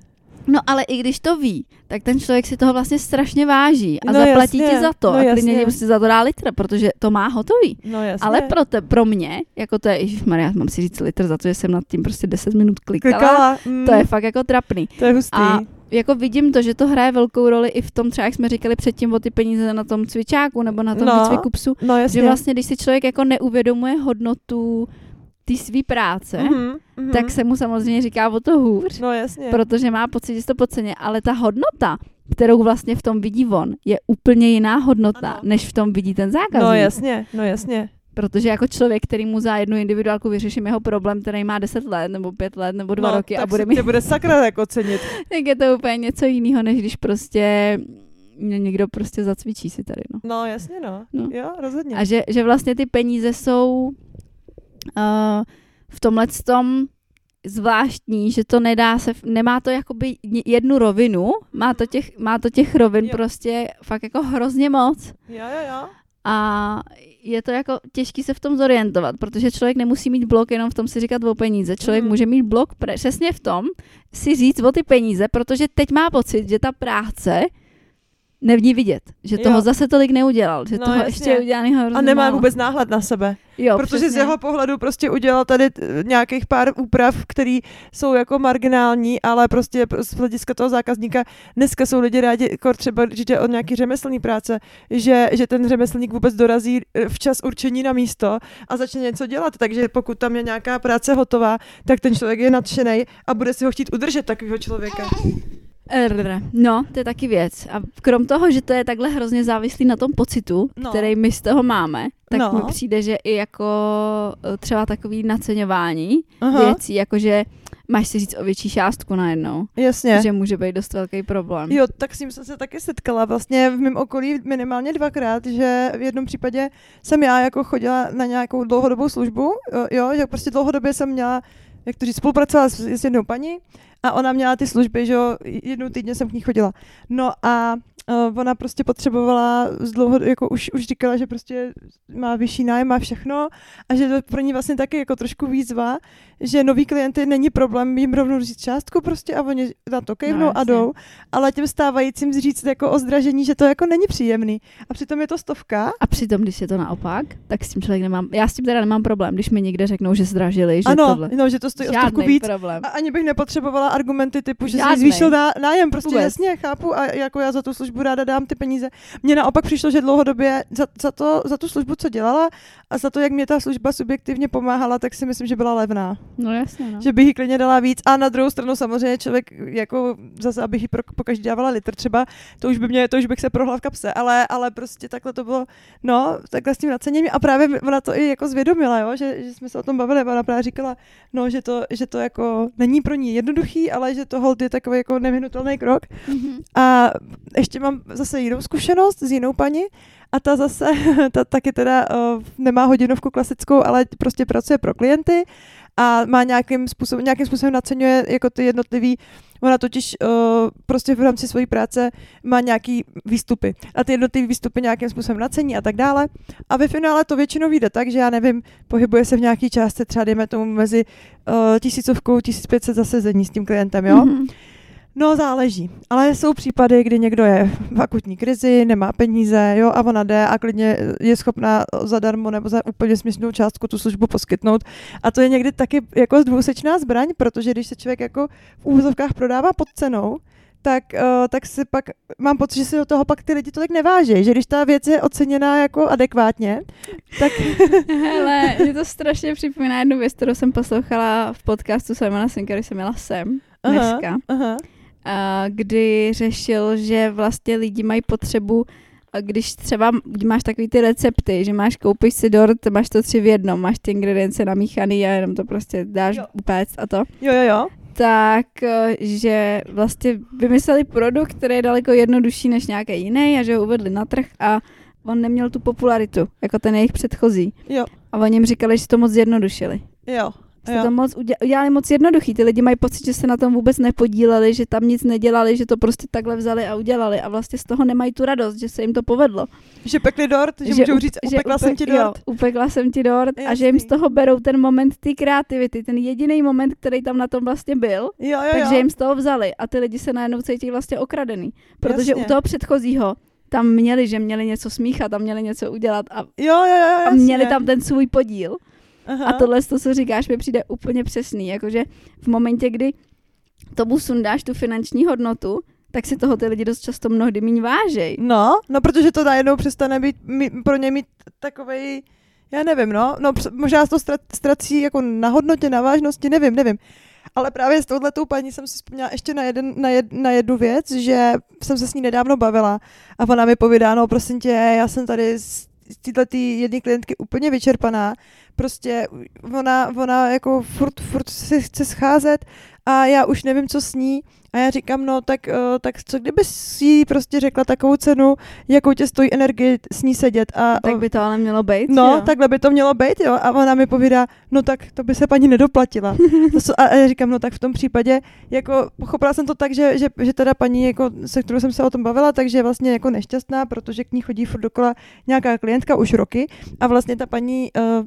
No ale i když to ví, tak ten člověk si toho vlastně strašně váží a No, zaplatí jasně, ti za to no, a klidně ti prostě za to dá litr, protože to má hotový. No jasně. Ale pro, te, pro mě, jako to je, Maria, mám si říct litr za to, že jsem nad tím prostě 10 minut klikala, Klikala, mm, to je fakt jako trapný. to je hustý. A jako vidím to, že to hraje velkou roli i v tom, třeba jak jsme říkali předtím o ty peníze na tom cvičáku nebo na tom No, no, výcviku psu, no jasně. že vlastně, když si člověk jako neuvědomuje hodnotu té své práce, Mhm, mhm. tak se mu samozřejmě říká o to hůř, No jasně. protože má pocit, že to podceně, ale ta hodnota, kterou vlastně v tom vidí on, je úplně jiná hodnota, Ano. než v tom vidí ten zákazník. No jasně, no jasně. Protože jako člověk, který mu za jednu individuálku vyřeším jeho problém, který má 10 let, nebo 5 let, nebo 2 no, roky a bude mít bude sakra jako cenit. tak je to úplně něco jiného, než když prostě mě někdo prostě zacvičí si tady, no. No jasně, no. No. Jo, rozhodně. A že, že vlastně ty peníze jsou uh, v tomhle tom zvláštní, že to nedá se, nemá to jakoby jednu rovinu, má to těch, má to těch rovin Jo. prostě fakt jako hrozně moc. Jo, jo, jo. A je to jako těžký se v tom zorientovat, protože člověk nemusí mít blok jenom v tom si říkat o peníze. Člověk Mhm. může mít blok přesně v tom si říct o ty peníze, protože teď má pocit, že ta práce nevní vidět, že toho Jo. zase tolik neudělal, že No, toho jasně. ještě udělaný hrozně A nemá málo. vůbec náhled na sebe. jo, Protože z přesně. jeho pohledu prostě udělal tady t- nějakých pár úprav, které jsou jako marginální, ale prostě z hlediska toho zákazníka dneska jsou lidi rádi, jako třeba když jde o nějaký řemeslný práce, že, že ten řemeslník vůbec dorazí eh, včas určení na místo a začne něco dělat. Takže pokud tam je nějaká práce hotová, tak ten člověk je nadšený a bude si ho chtít udržet takového člověka. No, to je taky věc. A krom toho, že to je takhle hrozně závislý na tom pocitu, No. který my z toho máme, tak No. mi přijde, že i jako eh, třeba takový naceňování Aha, věcí, jakože máš si říct o větší částku najednou, jasně. že může být dost velký problém. Jo, tak s tím jsem se taky setkala vlastně v mém okolí minimálně dvakrát, že v jednom případě jsem já jako chodila na nějakou dlouhodobou službu, jo, jo že prostě dlouhodobě jsem měla jak to říct, spolupracovala s, s jednou paní a ona měla ty služby, že jo, jednou týdně jsem k ní chodila. No a uh, ona prostě potřebovala z dlouho, jako už, už říkala, že prostě má vyšší nájem, má všechno a že to pro ní vlastně taky jako trošku výzva, že noví klienty není problém jim rovnou říct částku prostě a oni na to kejvnou No, a jdou, ale těm stávajícím říct jako o zdražení, že to jako není příjemný. A přitom je to stovka. A přitom, když je to naopak, tak s tím člověk nemám, já s tím teda nemám problém, když mi někde řeknou, že zdražili, že ano, tohle. no, že to stojí o stovku víc. problém. A ani bych nepotřebovala argumenty typu, že Žádnej. si zvýšil ná, nájem, prostě Vůbec. jasně, chápu a jako já za tu službu ráda dám ty peníze. Mně naopak přišlo, že dlouhodobě za, za, to, za tu službu, co dělala a za to, jak mě ta služba subjektivně pomáhala, tak si myslím, že byla levná. No jasně, no. Že bych jí klidně dala víc a na druhou stranu samozřejmě člověk jako zase, abych jí pro, po každý dávala litr třeba, to už by mě, to už bych se prohla v kapse, ale, ale prostě takhle to bylo, no, takhle s tím naceněním a právě ona to i jako zvědomila, jo, že, že jsme se o tom bavili, ona právě říkala, no, že to, že to jako není pro ní jednoduchý, ale že to hold je takový jako nevyhnutelný krok. Mhm. A ještě mám zase jinou zkušenost s jinou paní a ta zase, ta taky teda uh, nemá hodinovku klasickou, ale prostě pracuje pro klienty a má nějakým způsobem, nějakým způsobem naceňuje jako ty jednotlivý, ona totiž uh, prostě v rámci své práce má nějaký výstupy a ty jednotlivé výstupy nějakým způsobem nacení a tak dále. A ve finále to většinou vyjde tak, že já nevím, pohybuje se v nějaký částce, třeba dejme tomu mezi uh, tisícovkou, 1500 zasezení s tím klientem, jo? Mhm. No, záleží. Ale jsou případy, kdy někdo je v akutní krizi, nemá peníze, jo, a ona jde a klidně je schopná zadarmo nebo za úplně směšnou částku tu službu poskytnout. A to je někdy taky jako dvousečná zbraň, protože když se člověk jako v úvozovkách prodává pod cenou, tak, uh, tak si pak, mám pocit, že si do toho pak ty lidi tolik nevážejí, že když ta věc je oceněná jako adekvátně, tak Hele, mě to strašně připomíná jednu věc, kterou jsem poslouchala v podcastu Simona Sinka, když jsem měla sem dneska, aha, a kdy řešil, že vlastně lidi mají potřebu a když třeba máš takový ty recepty, že máš, koupíš si dort, máš to tři v jednom, máš ty ingredience namíchaný a jenom to prostě dáš Jo. upéct a to, jo, jo, jo, tak eh, že vlastně vymysleli produkt, který je daleko jednodušší než nějaký jiný a že ho uvedli na trh a on neměl tu popularitu, jako ten jejich předchozí. jo, A oni jim říkali, že to moc zjednodušili. jo, Jste jo. to moc udělali, moc jednoduchý. Ty lidi mají pocit, že se na tom vůbec nepodíleli, že tam nic nedělali, že to prostě takhle vzali a udělali a vlastně z toho nemají tu radost, že se jim to povedlo. Že pekli dort, že, že můžou říct, upekla upe- jsem ti Jo, dort. upekla jsem ti dort a že jim z Jasný. toho berou ten moment té kreativity, ten jediný moment, který tam na tom vlastně byl, Jo, jo, takže jo. jim z toho vzali a ty lidi se najednou cítí vlastně okradený. Protože Jasně. u toho předchozího tam měli, že měli něco smíchat, tam měli něco udělat a, Jo, jo, jo, a měli tam ten svůj podíl. Aha. A tohle, to, co říkáš, mi přijde úplně přesný. Jakože v momentě, kdy tomu sundáš tu finanční hodnotu, tak si toho ty lidi dost často mnohdy míň vážej. No, no, protože to najednou přestane být mít, pro ně mít takovej, já nevím, no, no možná to ztra- ztrací jako na hodnotě, na vážnosti, nevím, nevím. Ale právě s touhletou paní jsem si vzpomněla ještě na, jeden, na, jed, na jednu věc, že jsem se s ní nedávno bavila a ona mi povídá, no prosím tě, já jsem tady z této jedné klientky úplně vyčerpaná, prostě ona, ona jako furt, furt si chce scházet a já už nevím, co s ní a já říkám, no tak, uh, tak co kdyby si jí prostě řekla takovou cenu, jakou tě stojí energii s ní sedět a Tak by to ale mělo být. No, jo? takhle by to mělo být, jo. A ona mi povídá, no tak to by se paní nedoplatila. A já říkám, no tak v tom případě, jako pochopila jsem to tak, že, že, že teda paní, jako, se kterou jsem se o tom bavila, takže je vlastně jako nešťastná, protože k ní chodí furt dokola nějaká klientka už roky a vlastně ta paní uh,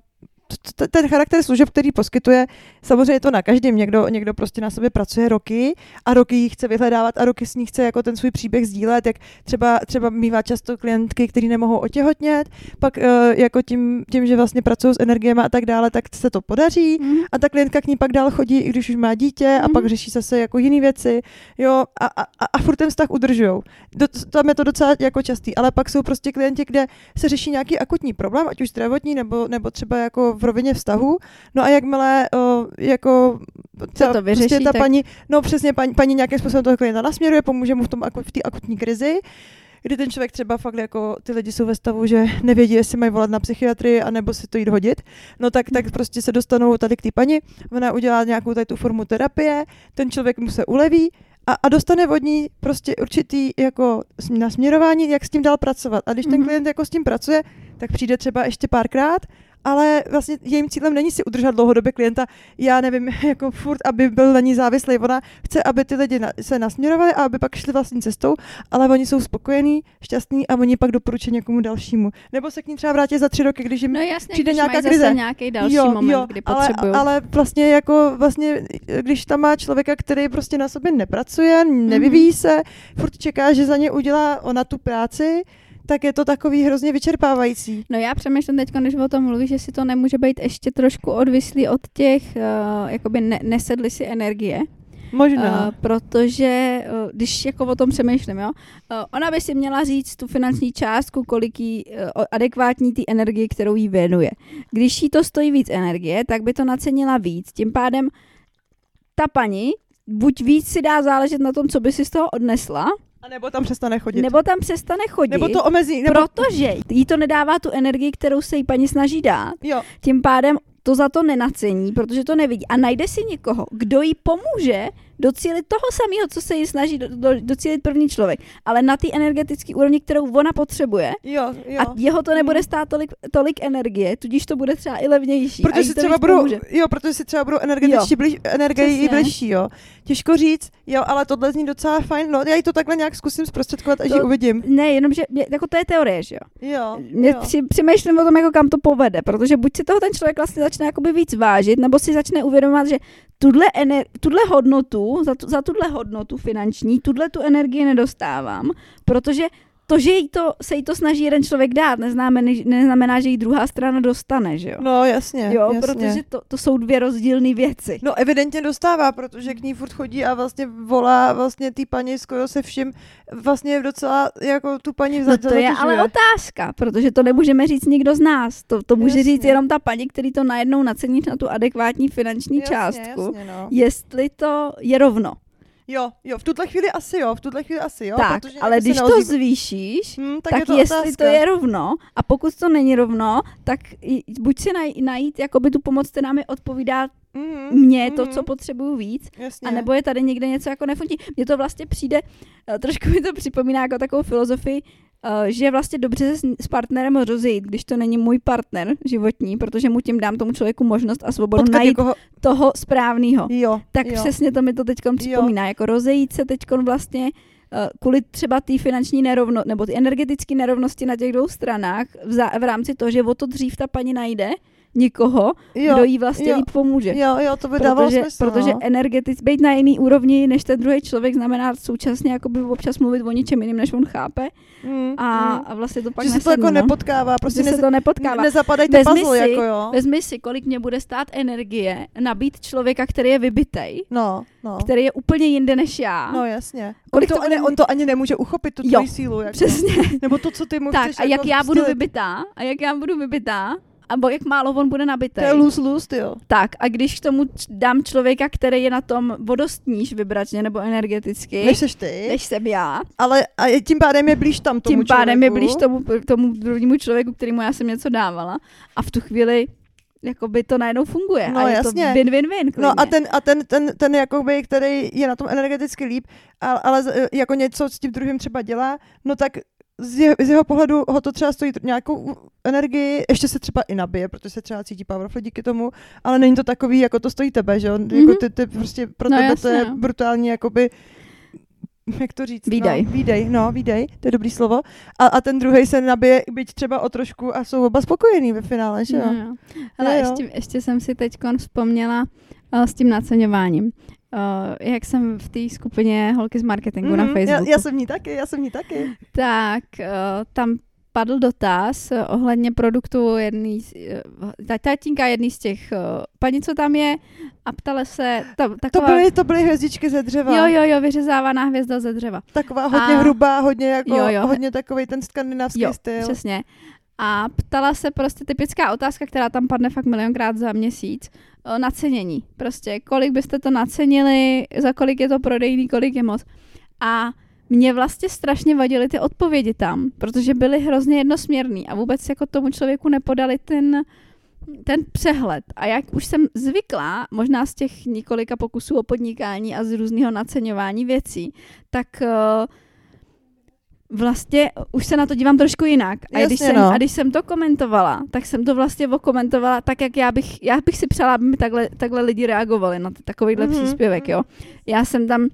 ten charakter služeb, který poskytuje, samozřejmě je to na každém. Někdo, někdo prostě na sobě pracuje roky a roky ji chce vyhledávat a roky s ní chce jako ten svůj příběh sdílet, jak třeba, třeba mývá často klientky, který nemohou otěhotnět, pak uh, jako tím, tím, že vlastně pracují s energiemi a tak dále, tak se to podaří Mhm. a ta klientka k ní pak dál chodí, i když už má dítě a Mhm. pak řeší zase jako jiné věci, jo, a, a, a, a furt ten vztah udržujou. Do, tam je to docela jako častý, ale pak jsou prostě klienti, kde se řeší nějaký akutní problém, ať už zdravotní, nebo, nebo třeba jako v rovině vztahu, no a jakmile uh, jako Co to vyřeší, prostě ta tak- paní, no přesně paní, paní nějakým způsobem toho klienta nasměruje, pomůže mu v tom v té akutní krizi, kdy ten člověk třeba fakt jako ty lidi jsou ve stavu, že nevědí, jestli mají volat na psychiatrii, anebo si to jít hodit, no tak, tak prostě se dostanou tady k té paní, ona udělá nějakou tady tu formu terapie, ten člověk mu se uleví a, a dostane od ní prostě určitý jako sm- nasměrování, jak s tím dál pracovat. A když ten Mhm. klient jako s tím pracuje, tak přijde třeba ještě párkrát ale vlastně jejím cílem není si udržet dlouhodobě klienta, já nevím, jako furt, aby byl na ní závislý. Ona chce, aby ty lidi na, se nasměrovali a aby pak šli vlastní cestou, ale oni jsou spokojení, šťastní a oni pak doporučí někomu dalšímu. Nebo se k ní třeba vrátí za tři roky, když jim No jasně, přijde když nějaká mají krize. zase nějaký další jo, moment, jo, kdy ale, potřebují. ale vlastně jako vlastně, když tam má člověka, který prostě na sobě nepracuje, Mhm. nevyvíjí se, furt čeká, že za ně udělá ona tu práci, tak je to takový hrozně vyčerpávající. No já přemýšlím teď, když o tom mluvíš, že si to nemůže být ještě trošku odvislý od těch, uh, jakoby ne- nesedli si energie, Možná. uh, protože uh, když jako o tom přemýšlím, jo, uh, ona by si měla říct tu finanční částku, kolik jí uh, adekvátní ty energie, kterou jí věnuje. Když jí to stojí víc energie, tak by to nacenila víc. Tím pádem ta paní buď víc si dá záležet na tom, co by si z toho odnesla, A nebo tam přestane chodit. nebo tam přestane chodit. nebo to omezí. Nebo... Protože jí to nedává tu energii, kterou se jí paní snaží dát. Jo, Tím pádem to za to nenacení, protože to nevidí. A najde si někoho, kdo jí pomůže docílit toho samého, co se jí snaží do, do, docílit první člověk. Ale na té energetické úrovni, kterou ona potřebuje. jo, jo. A jeho to nebude stát tolik, tolik energie, tudíž to bude třeba i levnější. Protože si to třeba budou, pomůže. jo, protože si třeba budou energetičtí blíž, energii blížší, jo. Těžko říct, jo, ale tohle zní docela fajn, no já jí to takhle nějak zkusím zprostředkovat, až To- ji uvidím. Ne, jenom, že mě- jako to je teorie, že jo. Jo, Mě jo. při, přemýšlím o tom, jako kam to povede, protože buď si toho ten člověk vlastně začne jakoby víc vážit, nebo si začne uvědomovat, že tuhle, ener, tuhle hodnotu, za, tu, za tuhle hodnotu finanční, tuhle tu energii nedostávám, protože to, že jí to, se jí to snaží jeden člověk dát, neznamená, neznamená, že jí druhá strana dostane, že jo? No jasně, jo, jasně. protože to, to jsou dvě rozdílné věci. No evidentně dostává, protože k ní furt chodí a vlastně volá vlastně ty paní skoro se vším, vlastně docela jako tu paní No za- to je ale otázka, protože to nemůžeme říct nikdo z nás. To, to může Jasně. říct jenom ta paní, který to najednou nacení na tu adekvátní finanční Jasně, částku. Jasně, no. jestli to je rovno. Jo, jo, v tuhle chvíli asi jo, v tuhle chvíli asi jo. tak, protože ale jako když to zvýšíš, hm, tak, tak, je to jestli otázka. to je rovno, a pokud to není rovno, tak buď si naj, najít jakoby tu pomoc, která mi odpovídá Mhm, mně, to, mhm, co potřebuju víc, jasně. a nebo je tady někde něco jako nefungí. Mně to vlastně přijde, eh, trošku mi to připomíná jako takovou filozofii, eh, že je vlastně dobře se s- partnerem rozejít, když to není můj partner životní, protože mu tím dám tomu člověku možnost a svobodu Potkat najít někoho, toho správného. jo, Tak jo. přesně to mi to teď připomíná, jako rozejít se teď vlastně eh, kvůli třeba té finanční nerovnosti, nebo ty energetické nerovnosti na těch dvou stranách v, za, v rámci toho, že o to dřív ta paní najde někoho, jo, kdo jí vlastně jo, líp pomůže. Jo, jo, to by dávalo protože, smysl, protože no. energetic, být na jiný úrovni než ten druhý člověk znamená současně jakoby občas mluvit o něčem jiným, než on chápe Mm, a, mm. a vlastně to pak že se to nesedne, jako no. nepotkává, prostě že se to nepotkává. nezapadajte Vezmi puzzle, si- jako jo. Vezmi si, kolik mě bude stát energie nabít člověka, který je vybitej, No, no. který je úplně jinde než já. No jasně. Kolik on, to, to ani, on to ani nemůže uchopit, tu tvoji sílu. Jako. Přesně. Nebo to, co ty mu Tak chceš a jak jako já budu vybitá, a jak já budu vybitá, a jak málo on bude nabitý. To je lose-lose, jo. Tak a když k tomu dám člověka, který je na tom vodostníž vybračně nebo energeticky, Než seš ty, než jsem já, ale a je, tím pádem je blíž tam tomu tím pádem je člověku. blíž tomu, tomu druhému člověku, kterému já jsem něco dávala a v tu chvíli jakoby to najednou funguje. No, a je jasně. to win-win-win. No a ten, a ten, ten, ten jakoby, který je na tom energeticky líp, ale, ale jako něco s tím druhým třeba dělá, no tak z jeho, z jeho pohledu ho to třeba stojí nějakou energii, ještě se třeba i nabije, protože se třeba cítí powerful díky tomu, ale není to takový, jako to stojí tebe, že jo? Mhm. Jako ty, ty prostě pro No tebe to je jasně, no. brutální, jakoby jak to říct? Výdej. No, výdej, no, výdej, to je dobrý slovo. A, a ten druhý se nabije, byť třeba o trošku a jsou oba spokojení ve finále, že jo? No, jo. Ale Jo, jo. ještě, ještě jsem si teď vzpomněla uh, s tím naceňováním. Uh, jak jsem v té skupině Holky z marketingu na Mhm, Facebooku, Já, já jsem v ní taky, já jsem v ní taky. tak uh, tam padl dotaz uh, ohledně produktu jedný, tatínka jedný z těch paní, co tam je a ptala se, ta, To taková, byly, to byly hvězdičky ze dřeva. jo, jo, jo, vyřezávaná hvězda ze dřeva. Taková hodně A- hrubá, hodně jako, Jo, jo. hodně takový ten skandinávský Jo, styl. Přesně. A ptala se prostě typická otázka, která tam padne fakt milionkrát za měsíc. Nacenění. Prostě kolik byste to nacenili, za kolik je to prodejný, kolik je moc. A mě vlastně strašně vadily ty odpovědi tam, protože byly hrozně jednosměrný a vůbec jako tomu člověku nepodali ten, ten přehled. A jak už jsem zvyklá, možná z těch několika pokusů o podnikání a z různého naceňování věcí, tak uh, vlastně už se na to dívám trošku jinak. A, Jasně, když jsem, no. a když jsem to komentovala, tak jsem to vlastně okomentovala tak, jak já bych, já bych si přála, aby mi takhle, takhle lidi reagovali na t- takovýhle Mhm, mm-hmm. příspěvek, jo. Já jsem tam,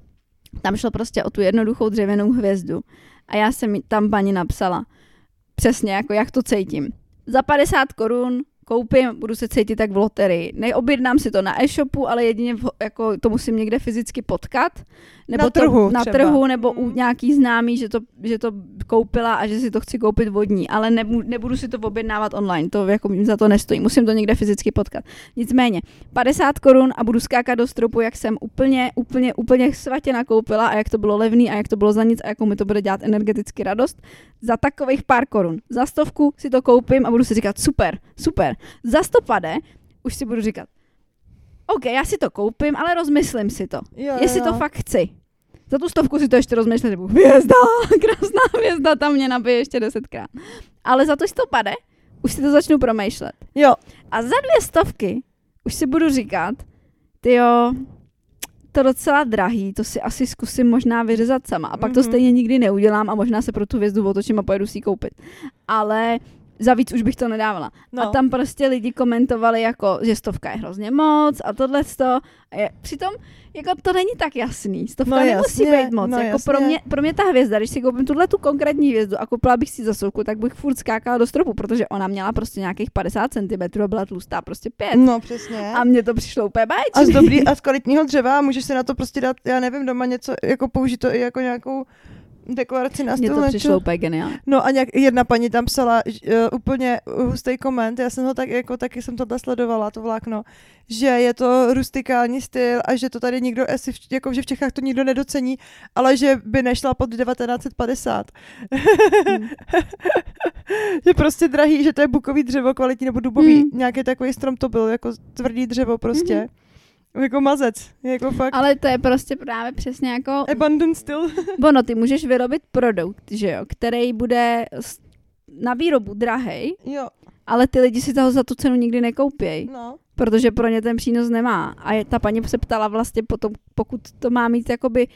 tam šlo prostě o tu jednoduchou dřevěnou hvězdu. A já jsem tam paní napsala přesně, jako jak to cítím. Za 50 korun koupím, budu se cítit jak v loterii. Neobjednám si to na e-shopu, ale jedině v, jako to musím někde fyzicky potkat. Nebo Na trhu to, na třeba. trhu, nebo u Mhm. nějaký známý, že to, že to koupila a že si to chci koupit vodní, ale nebu, nebudu si to objednávat online, to jako za to nestojí, musím to někde fyzicky potkat. Nicméně, 50 korun a budu skákat do stropu, jak jsem úplně, úplně, úplně svatě nakoupila a jak to bylo levný a jak to bylo za nic a jakou mi to bude dělat energeticky radost. Za takových pár korun. Za stovku si to koupím a budu si říkat super, super. Za stopade už si budu říkat OK, já si to koupím, ale rozmyslím si to. Jo, Jestli jo, to fakt chci. Za tu stovku si to ještě rozmyslím, nebo hvězda, krásná hvězda, tam mě nabije ještě desetkrát. Ale za to, že to pade, už si to začnu promýšlet. Jo, A za dvě stovky už si budu říkat, ty jo, to docela drahý, to si asi zkusím možná vyřezat sama. A pak to Mhm. stejně nikdy neudělám a možná se pro tu hvězdu otočím a pojedu si ji koupit. Ale za víc už bych to nedávala. no. A tam prostě lidi komentovali jako, že stovka je hrozně moc a tohle to. Přitom jako to není tak jasný. Stovka No nemusí jasně, být moc. no jako pro, mě, pro mě ta hvězda, když si koupím tuhle tu konkrétní hvězdu a koupila bych si za stovku, tak bych furt skákala do stropu, protože ona měla prostě nějakých 50 cm a byla tlustá prostě pět. no přesně. A mně to přišlo úplně A z báječný. dobrý a z kvalitního dřeva můžeš si na to prostě dát, já nevím, doma něco, jako použít to i jako nějakou deklaraci na Mně to přišlo úplně geniální. No a nějak, jedna paní tam psala uh, úplně hustý koment, já jsem ho tak, jako taky jsem tohle sledovala, to vlákno, že je to rustikální styl a že to tady nikdo, asi v, jako že v Čechách to nikdo nedocení, ale že by nešla pod 1950. Hmm. že prostě drahý, že to je bukový dřevo kvalitní nebo dubový, Hmm. nějaký takový strom to byl, jako tvrdý dřevo prostě. Jako mazec, jako fakt. Ale to je prostě právě přesně jako Abandon styl. Ono, ty můžeš vyrobit produkt, že jo, který bude na výrobu drahej, jo, ale ty lidi si toho za tu cenu nikdy nekoupějí, no. protože pro ně ten přínos nemá. A je, ta paní se ptala vlastně potom, pokud to má mít jakoby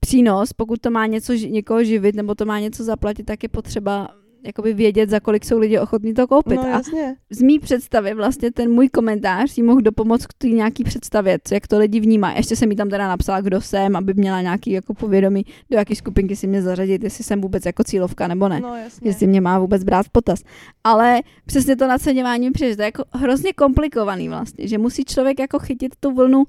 přínos, pokud to má něco někoho živit nebo to má něco zaplatit, tak je potřeba jakoby vědět, za kolik jsou lidi ochotní to koupit. No a jasně. z mý představy vlastně ten můj komentář jí mohl dopomoct k té nějaký představě, co- jak to lidi vnímají. Ještě jsem jí tam teda napsala, kdo jsem, aby měla nějaký jako povědomí, do jaký skupinky si mě zařadit, jestli jsem vůbec jako cílovka nebo ne. No jasně. Jestli mě má vůbec brát v potaz. Ale přesně to naceňování mi přijde, to je jako hrozně komplikovaný vlastně, že musí člověk jako chytit tu vlnu,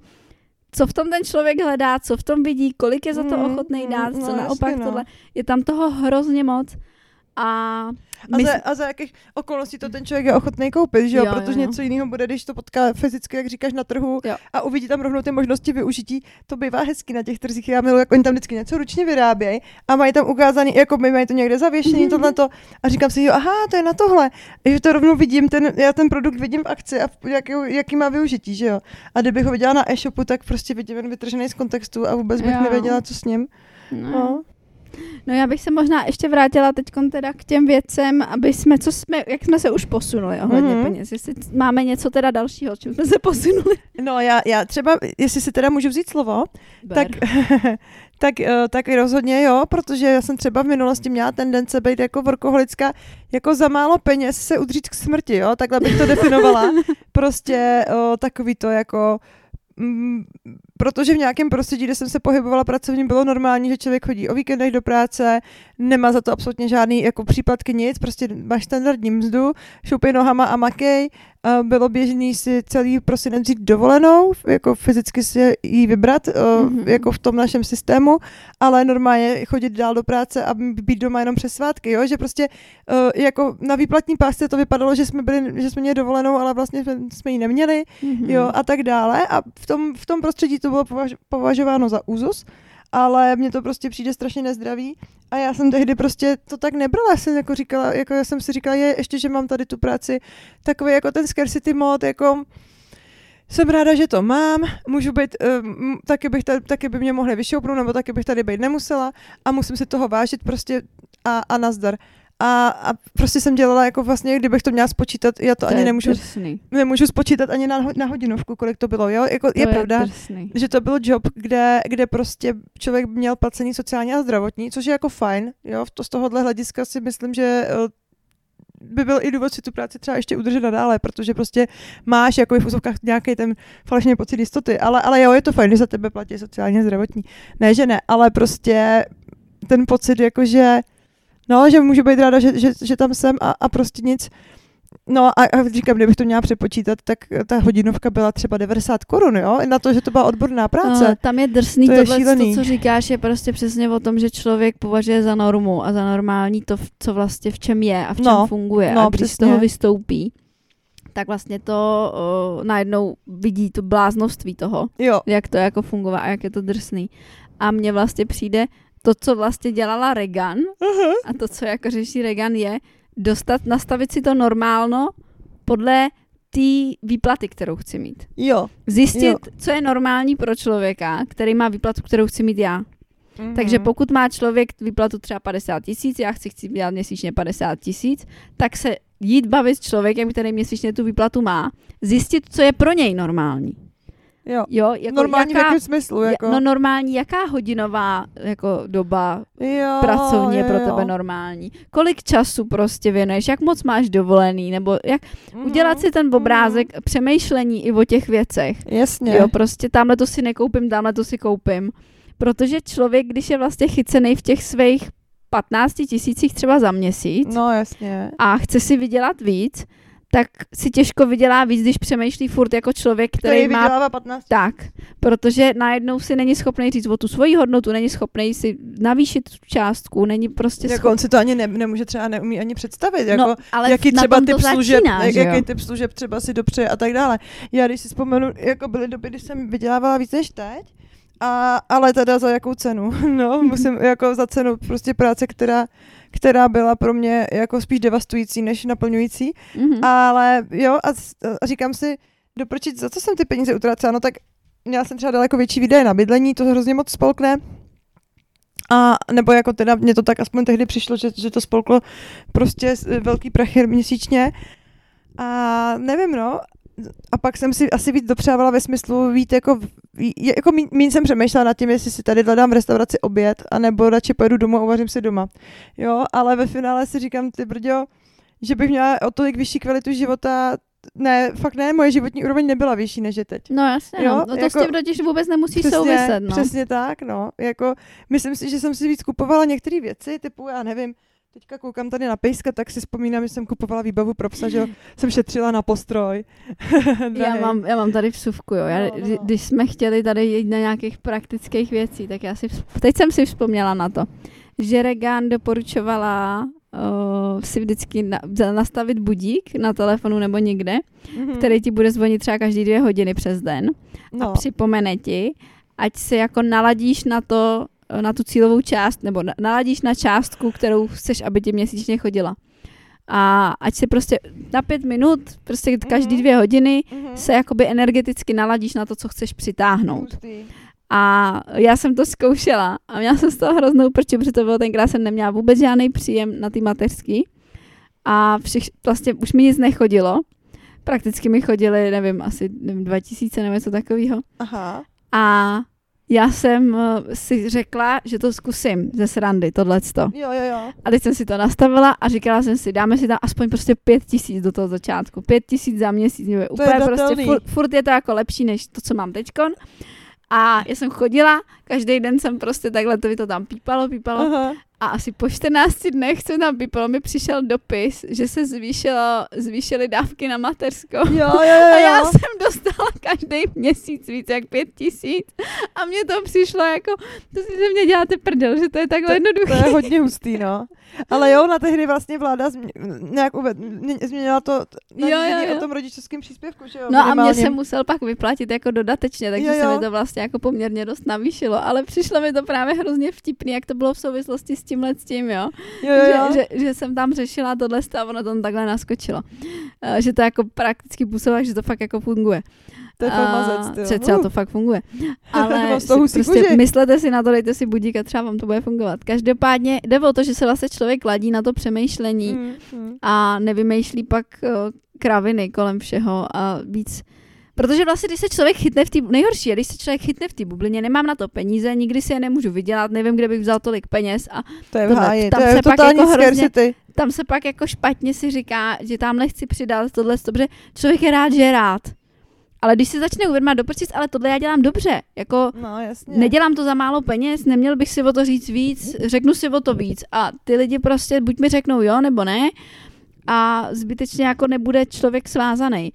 co v tom ten člověk hledá, co v tom vidí, kolik je za to Mm, ochotný dát, no co naopak no. tohle. Je tam toho hrozně moc. A, A my, za, a za jakých okolností to ten člověk je ochotný koupit, že jo? Jo, jo, Protože jo. něco jiného bude, když to potká fyzicky, jak říkáš, na trhu Jo. a uvidí tam rovnou ty možnosti využití. To bývá hezky na těch trzích. Já miluji, jak oni tam vždycky něco ručně vyrábějí a mají tam ukázaný, jako my mají to někde zavěšený, Mhm. mm-hmm. tohleto. A říkám si, jo, aha, to je na tohle. Že to rovnou vidím, ten, já ten produkt vidím v akci a jaký, jaký má využití, že jo? A kdybych ho viděla na e-shopu, tak prostě vidím jen vytržený z kontextu a vůbec bych Jo. nevěděla, co s ním. no. No. No já bych se možná ještě vrátila teď teda k těm věcem, aby jsme, co jsme, jak jsme se už posunuli ohledně Mhm. mm-hmm. peněz. Jestli máme něco teda dalšího, čím jsme se posunuli. no já, já třeba, jestli si teda můžu vzít slovo, tak, tak, eh, tak rozhodně jo, protože já jsem třeba v minulosti měla tendence být jako workoholická, jako za málo peněz se udřít k smrti, jo, takhle bych to definovala. Prostě o, takový to jako Mm, protože v nějakém prostředí, kde jsem se pohybovala pracovně, bylo normální, že člověk chodí o víkendech do práce, nemá za to absolutně žádný jako příplatky nic, prostě máš standardní mzdu, šoupej nohama a makej. A bylo běžný si celý prosinec vzít dovolenou, jako fyzicky si ji vybrat, mm-hmm. Mhm. jako v tom našem systému, ale normálně chodit dál do práce a být doma jenom přes svátky, jo? že prostě jako na výplatní pásce to vypadalo, že jsme byli, že jsme měli dovolenou, ale vlastně jsme, jsme ji neměli, Mhm. jo, a tak dále. A v tom, v tom prostředí to bylo považ, považováno za úzus, ale mně to prostě přijde strašně nezdravý. A já jsem tehdy prostě to tak nebrala, já jsem jako říkala, jako já jsem si říkala, je ještě, že mám tady tu práci, takový jako ten scarcity mod, jako jsem ráda, že to mám, můžu být, um, taky, bych tady, taky by mě mohli vyšoupnout, nebo taky bych tady být nemusela a musím si toho vážit prostě a, a nazdar. A, a prostě jsem dělala jako vlastně, kdybych to měla spočítat, já to, To ani je nemůžu, drsný. nemůžu spočítat ani na, na hodinovku, kolik to bylo, jo? Jako, To je, pravda, drsný. že to byl job, kde, kde prostě člověk měl placený sociální a zdravotní, což je jako fajn, jo? To z tohohle hlediska si myslím, že eh, by byl i důvod si tu práci třeba ještě udržet nadále, protože prostě máš jako v úzovkách nějaký ten falešný pocit jistoty, ale, ale jo, je to fajn, že za tebe platí sociálně a zdravotní. Ne, že ne, ale prostě ten pocit jako, že no, že můžu být ráda, že, že, že tam jsem a, a prostě nic. No a, a říkám, kdybych to měla přepočítat, tak ta hodinovka byla třeba 90 korun, jo? I na to, že to byla odborná práce. Uh, tam je drsný To je tohle, to, šílený. co říkáš, je prostě přesně o tom, že člověk považuje za normu a za normální to, co vlastně v čem je a v čem No, funguje. no, a když z přesně. toho vystoupí, tak vlastně to uh, najednou vidí to bláznovství toho, Jo, jak to jako funguje a jak je to drsný. A mně vlastně přijde to, co vlastně dělala Regan uh-huh. a to, co jako řeší Regan, je dostat, nastavit si to normálno podle té výplaty, kterou chci mít. jo. Zjistit, Jo. co je normální pro člověka, který má výplatu, kterou chci mít já. Mhm. Takže pokud má člověk výplatu třeba 50 tisíc, já chci, chci dělat měsíčně 50 tisíc, tak se jít bavit s člověkem, který měsíčně tu výplatu má, zjistit, co je pro něj normální. Jo. Jo, jako Normální v jaká, jakém smyslu, jako? No normální, jaká hodinová jako doba jo, pracovní je jo, pro jo. tebe normální? Kolik času prostě věnuješ? Jak moc máš dovolený? Nebo jak Mhm. udělat si ten obrázek přemýšlení i o těch věcech. Jasně. Jo, prostě tamhle to si nekoupím, tamhle to si koupím. Protože člověk, když je vlastně chycený v těch svých 15 tisících třeba za měsíc No jasně. a chce si vydělat víc, tak si těžko vydělá víc, když přemýšlí furt jako člověk, který, Který má vydělává 15. tak, protože najednou si není schopný říct o tu svoji hodnotu, není schopný si navýšit tu částku, není prostě Jako schopný. on si to ani ne, nemůže třeba neumí ani představit, jako no, ale jaký třeba typ služeb, začíná, jak, že jo? jaký typ služeb třeba si dopřeje a tak dále. Já když si vzpomenu, jako byly doby, kdy jsem vydělávala víc než teď, a, ale teda za jakou cenu? No, musím jako za cenu prostě práce, která, která byla pro mě jako spíš devastující než naplňující. Mhm. Ale jo, a, a říkám si, dopročit, za co jsem ty peníze utracela, no tak měla jsem třeba daleko větší výdaje na bydlení, to hrozně moc spolkne. A nebo jako teda, mně to tak aspoň tehdy přišlo, že, že to spolklo prostě velký prachy měsíčně. A nevím, no. A pak jsem si asi víc dopřávala ve smyslu víc jako, jako míň, míň jsem přemýšlela nad tím, jestli si tady dám v restauraci oběd, anebo radši pojedu domů a uvařím si doma. Jo, ale ve finále si říkám, ty brďo, že bych měla o tolik vyšší kvalitu života, ne, fakt ne, moje životní úroveň nebyla vyšší než je teď. No jasně, Jo, no. no to jako- s tím totiž vůbec nemusí souviset, no. Přesně tak, no. Jako, myslím si, že jsem si víc kupovala některé věci, typu, já nevím, teďka koukám tady na pejska, tak si vzpomínám, že jsem kupovala výbavu pro psa, že jsem šetřila na postroj. Já mám, já mám tady vsuvku, jo. Já, No, no, kdy- no. Když jsme chtěli tady jít na nějakých praktických věcí, tak já si, vzp- teď jsem si vzpomněla na to, že Regan doporučovala uh, si vždycky na, nastavit budík na telefonu nebo někde, Mhm. který ti bude zvonit třeba každý dvě hodiny přes den no. a připomene ti, ať se jako naladíš na to, na tu cílovou část, nebo na- naladíš na částku, kterou chceš, aby ti měsíčně chodila. A ať si prostě na pět minut, prostě každý Mhm. dvě hodiny Mhm. se jakoby energeticky naladíš na to, co chceš přitáhnout. A já jsem to zkoušela a měla jsem z toho hroznou prči, protože to bylo tenkrát jsem neměla vůbec žádný příjem na ty mateřský a všich, vlastně už mi nic nechodilo. Prakticky mi chodily, nevím, asi nevím, 2000 nebo něco takového. Aha. A já jsem eh, si řekla, že to zkusím ze srandy, tohleto. Jo, jo, jo. A teď jsem si to nastavila a říkala jsem si, dáme si tam aspoň prostě pět tisíc do toho začátku. Pět tisíc za měsíc. To je úplně prostě datelný. furt, furt, je to jako lepší, než to, co mám teďkon. A já jsem chodila, každý den jsem prostě takhle, to mi to tam pípalo, pípalo. Aha. A asi po 14 dnech, co tam pípalo, mi přišel dopis, že se zvýšilo, zvýšily dávky na mateřskou. Jo, jo, A jo, já jo. jsem dostala každý měsíc víc jak pět tisíc. A mně to přišlo jako, to si ze mě děláte prdel, že to je takhle To jednoduché. je hodně hustý, no. Ale jo, na tehdy vlastně vláda změ- nějak uved, mě- změnila to na Jo, jo, jo. o tom rodičovském příspěvku, že jo? No a mě se musel pak vyplatit jako dodatečně, takže Jo, se jo. mi to vlastně jako poměrně dost navýšilo, ale přišlo mi to právě hrozně vtipný, jak to bylo v souvislosti s tímhle s tím, jo. Jo, jo. Že, že, že, jsem tam řešila tohle a ono tam takhle naskočilo. Eh, Že to jako prakticky působilo, že to fakt jako funguje. To je fakt mazec. Třeba to fakt funguje. Ale si prostě kůži. myslete si na to, dejte si budík a třeba vám to bude fungovat. Každopádně jde o to, že se vlastně člověk ladí na to přemýšlení Mm, mm. a nevymýšlí pak uh, kraviny kolem všeho a víc. Protože vlastně, když se člověk chytne v té, nejhorší je, když se člověk chytne v té bublině, nemám na to peníze, nikdy si je nemůžu vydělat, nevím, kde bych vzal tolik peněz a To je v Tohle, háji, tam to se je pak totální jako hrozně- tam se pak jako špatně si říká, že tamhle chci přidat tohle, dobře, člověk je rád, že je rád. Ale když si začne uvědomovat do prčic, ale tohle já dělám dobře, jako No, jasně. nedělám to za málo peněz, neměl bych si o to říct víc, řeknu si o to víc a ty lidi prostě buď mi řeknou jo nebo ne a zbytečně jako nebude člověk svázaný.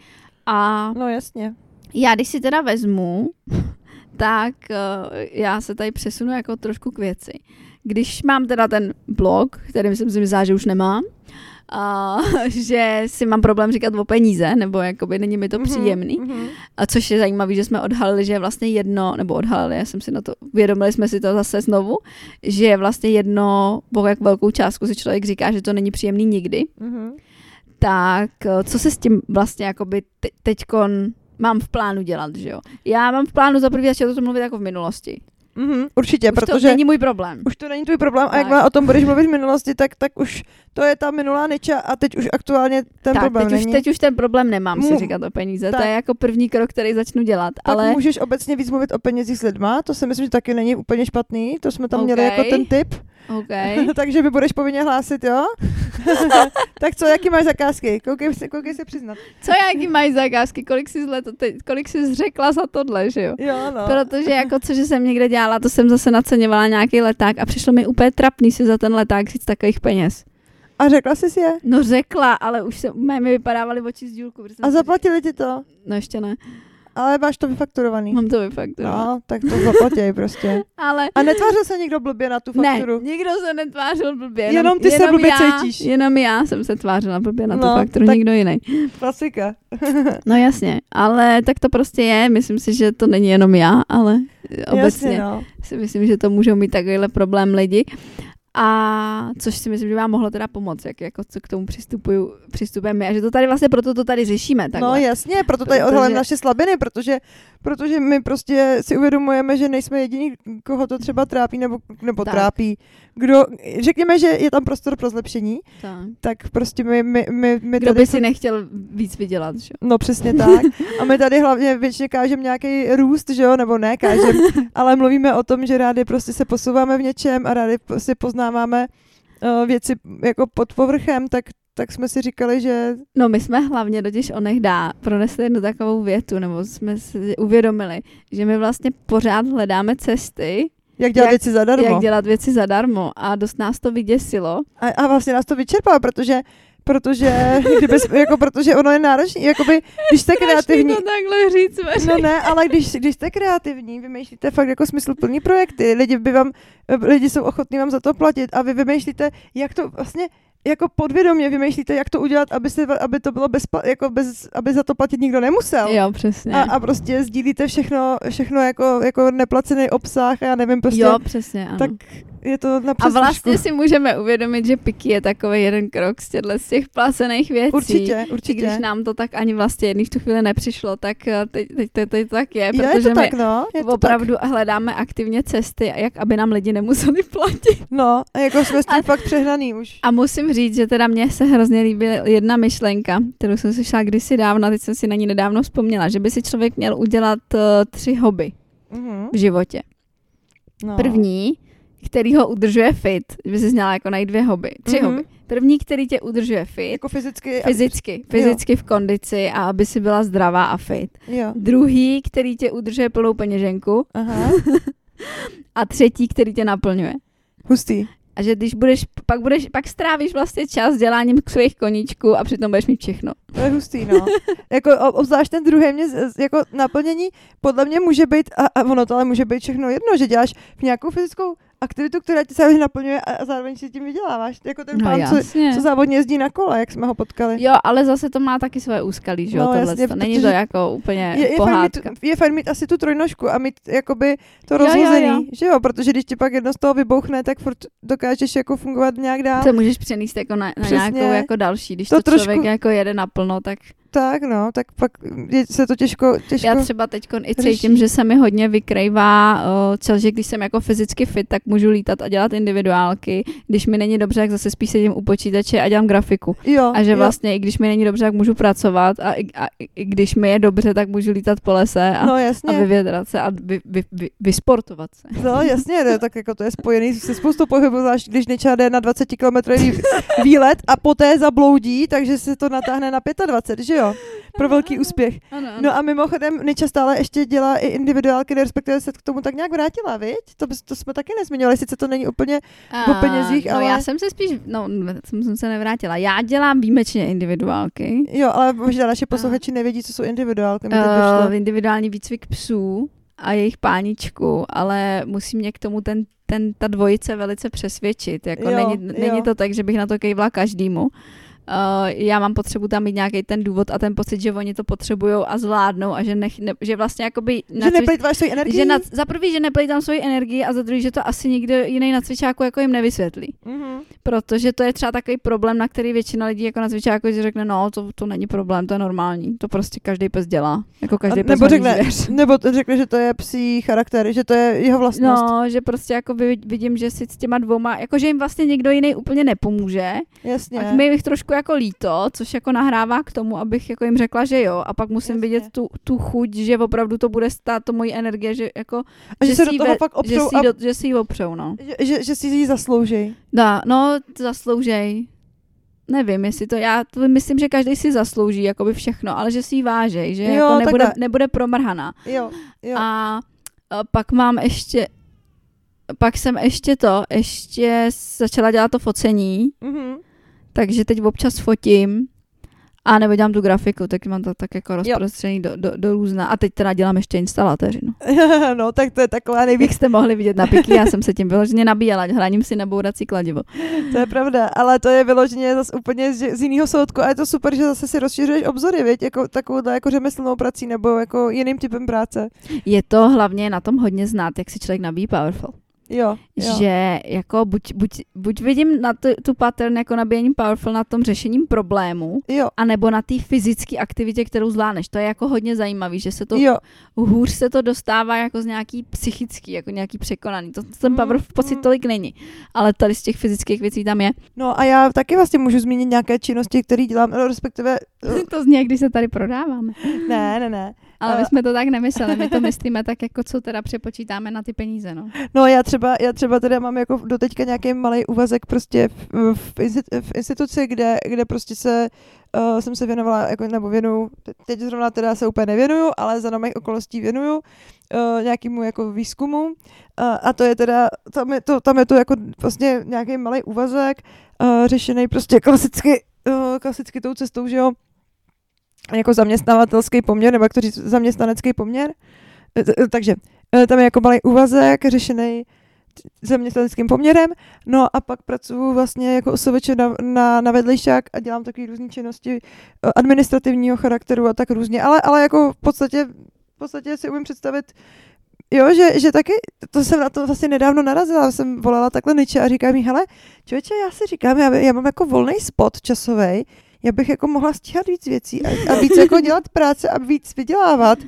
A No, jasně. já když si teda vezmu, tak uh, já se tady přesunu jako trošku k věci. Když mám teda ten blog, který jsem si myslela, že už nemám, a že si mám problém říkat o peníze, nebo jakoby není mi to Mhm, příjemný. mhm. A což je zajímavé, že jsme odhalili, že je vlastně jedno, nebo odhalili, já jsem si na to, uvědomili jsme si to zase znovu, že je vlastně jedno, bo jak velkou částku si člověk říká, že to není příjemný nikdy, Mhm. Tak eh, co se s tím vlastně jakoby te- teďkon mám v plánu dělat, že jo? Já mám v plánu za první začít o tom mluvit jako v minulosti. Mhm, určitě, Už protože to není můj problém. už to není tvůj problém a jak Tak. má o tom budeš mluvit v minulosti, tak, tak už to je ta minulá niča a teď už aktuálně ten tak, problém teď už, není. teď už ten problém nemám si říkat o peníze. tak. To je jako první krok, který začnu dělat. Pak ale můžeš obecně víc mluvit o penězích s lidma, to si myslím, že taky není úplně špatný, to jsme tam měli OK. jako ten tip, OK. takže mi budeš povinně hlásit, jo? tak co, jaký máš zakázky? Koukej se, koukej se přiznat. Co jaký mají zakázky? Kolik jsi, zle, teď, kolik jsi řekla za tohle, že jo? Jo, no. Protože jako co, že jsem někde dělala, to jsem zase naceňovala nějaký leták a přišlo mi úplně trapný si za ten leták říct takových peněz. A řekla jsi si je? No řekla, ale už se, mé mi vypadávaly oči z dílku. A zaplatili ti to? No ještě ne, Ale máš to vyfakturovaný. mám to vyfakturovat. No, tak to zaplatí prostě. Ale A netvářil se někdo blbě na tu ne, fakturu? nikdo se netvářil blbě. Jenom ty se blbě já, cítíš. Jenom já jsem se tvářila blbě na tu No, fakturu, tak- nikdo jiný. Klasika. No jasně, ale tak to prostě je. Myslím si, že to není jenom já, ale obecně Jasně, no. si myslím, že to můžou mít takovýhle problém lidi. A což si myslím, že vám mohlo teda pomoct, jak jako co k tomu přistupuju, přistupujeme. A že to tady vlastně proto to tady řešíme. Takhle. No jasně, proto tady Protože- odhalujeme naše slabiny, protože, protože my prostě si uvědomujeme, že nejsme jediní, koho to třeba trápí nebo, nebo Tak. trápí. Kdo, řekněme, že je tam prostor pro zlepšení, tak. tak prostě my, my, my, my Kdo tady... by si nechtěl víc vydělat, že? No přesně tak. A my tady hlavně většině kážeme nějaký růst, že jo, nebo ne kážem, ale mluvíme o tom, že rádi prostě se posouváme v něčem a rádi prostě poznáváme uh, věci jako pod povrchem, tak, tak jsme si říkali, že No my jsme hlavně totiž onehdá pronesli jednu takovou větu, nebo jsme si uvědomili, že my vlastně pořád hledáme cesty, jak dělat Jak- věci zadarmo. jak dělat věci zadarmo a dost nás to vyděsilo. A, a vlastně nás to vyčerpá, protože protože, kdyby, jako, protože ono je náročné, jakoby, když jste kreativní, to takhle říct, veřejně. no ne, ale když, když jste kreativní, vymýšlíte fakt jako smysluplný projekty, lidi by vám, lidi jsou ochotní vám za to platit a vy vymýšlíte, jak to vlastně, jako podvědomě vymýšlíte, jak to udělat, aby, se, aby to bylo bez, jako bez, aby za to platit nikdo nemusel. Jo, přesně. A, a prostě sdílíte všechno, všechno jako, jako neplacený obsah a já nevím, prostě, jo, přesně, ano. tak je to na A vlastně si můžeme uvědomit, že Piky je takový jeden krok z těchto z těch placených věcí. Určitě, I určitě. když nám to tak ani vlastně jedný v tu chvíli nepřišlo, tak eh, teď, teď, teď, teď to tak je, protože je to my tak, no. Je to opravdu hledáme aktivně cesty, jak aby nám lidi nemuseli platit. tak. No, a jako jsme s tím A- fakt přehnaný už. A musím říct, že teda mně se hrozně líbí jedna myšlenka, kterou jsem slyšela kdysi dávno, a teď jsem si na ní nedávno vzpomněla, že by si člověk měl udělat uh, tři hobby Mhm. v životě. No. První, který ho udržuje fit, by si měla jako najít dvě hobby, tři Mhm. hobby. První, který tě udržuje fit, Jako fyzicky. fyzicky, fyzicky v kondici a aby si byla zdravá a fit. Jo. Druhý, který tě udržuje plnou peněženku Aha. a třetí, který tě naplňuje. Hustý. A že když budeš, pak budeš, pak strávíš vlastně čas děláním svých koníčků a přitom budeš mít všechno. To je hustý, no. jako obzvlášť ten druhý mě, jako naplnění, podle mě může být, a, a ono to ale může být všechno jedno, že děláš v nějakou fyzickou aktivitu, která tě zároveň naplňuje a, zároveň si tím vyděláváš. Jako ten pán, co, No jasně. co závodně jezdí na kole, jak jsme ho potkali. Jo, ale zase to má taky svoje úskalí, že jo, No, tohle. jasně, to. Není to jako úplně Je, je, fajn pohádka. mít, je fajn mít asi tu trojnožku a mít jakoby to Jo, jo, rozhozený, jo. že jo, protože když ti pak jedno z toho vybouchne, tak furt dokážeš jako fungovat nějak dál. Se můžeš přenést jako na, na Přesně. nějakou jako další. Když To to, trošku- člověk jako jede naplno, tak tak no, tak pak je, se to těžko, těžko... Já třeba teď i cítím, že se mi hodně vykrývá, o, cel, že když jsem jako fyzicky fit, tak můžu lítat a dělat individuálky. Když mi není dobře, tak zase spíš sedím u počítače a dělám grafiku. jo, A že jo. vlastně i když mi není dobře, tak můžu pracovat a, i- a i- když mi je dobře, tak můžu lítat po lese a, No a jasně, vyvědrat se a vy, vy, vy, vysportovat se. no jasně, ne, tak jako to je spojený se spoustou pohybu, zvlášť když Neča jde na 20 km výlet a poté zabloudí, takže se to natáhne na 25, že jo? Pro velký úspěch. Ano, No a mimochodem Neča stále ještě dělá i individuálky, respektive se k tomu tak nějak vrátila, viď? To, bys- to jsme taky nezmiňovali, sice to není úplně, o penězích, no, ale- já jsem se spíš, no, jsem, jsem se nevrátila. Já dělám výjimečně individuálky. jo, ale možná naše posluchači nevědí, co jsou individuálky. Uh, individuální výcvik psů a jejich páničku, ale musí mě k tomu ten, ten, ta dvojice velice přesvědčit. Jako Jo, není, jo. není to tak, že bych na to kejvla každému. Uh, já mám potřebu tam mít nějaký ten důvod a ten pocit, že oni to potřebují a zvládnou a že, nech, ne, že vlastně jakoby... Že nacvič- neplýtváš svoji energii? že na, za prvý, že neplejtám svoji energii a za druhý, že to asi nikdo jiný na cvičáku jako jim nevysvětlí. Mhm. Protože to je třeba takový problém, na který většina lidí jako na cvičáku že řekne, no, to, to není problém, to je normální. To prostě každý pes dělá. Jako každý A pes nebo řekne, zvěř. nebo to řekne, že to je psí charakter, že to je jeho vlastnost. No, že prostě jako vid- vidím, že si s těma dvouma, jako že jim vlastně někdo jiný úplně nepomůže. Jasně. Tak mi jich trošku jako líto, což jako nahrává k tomu, abych jako jim řekla, že jo. A pak musím Jasně. vidět tu, tu chuť, že opravdu to bude stát to mojí energie, že jako, a že, se si do toho ve- fakt že, opřou si a do, že si ji opřou, no. že, že, že si ji zaslouží. Dá, no, zasloužej. Nevím, jestli to, já to myslím, že každý si zaslouží jakoby všechno, ale že si ji vážej, že Jo, jako nebude, takhle. nebude promrhaná. Jo, jo. A, a pak mám ještě, pak jsem ještě to, ještě začala dělat to focení, Mhm. Takže teď občas fotím a nebo dělám tu grafiku, tak mám to tak jako rozprostřený do, do, do různa. A teď teda dělám ještě instalatéřinu. no, tak to je taková nejvíc, Jak jste mohli vidět na piky, já jsem se tím vyloženě nabíjela, hraním si na bourací kladivo. to je pravda, ale to je vyloženě zase úplně z, z jiného soudku a je to super, že zase si rozšiřuješ obzory, věď, jako takovouhle jako řemeslnou prací nebo jako jiným typem práce. Je to hlavně na tom hodně znát, jak si člověk nabíjí powerful. Jo, jo. Že jako buď, buď, buď vidím na tu, tu pattern jako nabíjením powerful na tom řešením problému, Jo, anebo na té fyzické aktivitě, kterou zvládneš. To je jako hodně zajímavý, že se to jo, hůř se to dostává jako z nějaký psychický, jako nějaký překonaný. To ten Mm, power pocit mm. tolik není. Ale tady z těch fyzických věcí tam je. no a já taky vlastně můžu zmínit nějaké činnosti, které dělám, respektive, to zní, jak když se tady prodáváme. ne, ne, ne. Ale my jsme to tak nemysleli, my to myslíme tak, jako co teda přepočítáme na ty peníze, no. No já třeba, já třeba teda mám jako doteďka nějaký malý úvazek prostě v, v, insti- v instituci, kde, kde prostě se uh, jsem se věnovala, jako, nebo věnuju, te- teď zrovna teda se úplně nevěnuju, ale za mých okolností věnuju uh, nějakému jako výzkumu. Uh, a to je teda, tam je to, tam je to jako vlastně nějaký malý úvazek, uh, řešený prostě klasicky, uh, klasicky tou cestou, že jo, jako zaměstnavatelský poměr, nebo jak to říct, zaměstnanecký poměr. T- eh, Takže eh, tam je jako malý úvazek řešený zaměstnaneckým poměrem, no a pak pracuji vlastně jako osoveče na, na, na vedlejšák a dělám takové různé činnosti administrativního charakteru a tak různě, ale, ale jako v podstatě, v podstatě si umím představit, jo, že, že taky, to jsem na to vlastně nedávno narazila, jsem volala takhle Niče a říká mi, hele, člověče, já si říkám, já, já mám jako volný spot časový, já bych jako mohla stíhat víc věcí a, a víc jako dělat práce a víc vydělávat,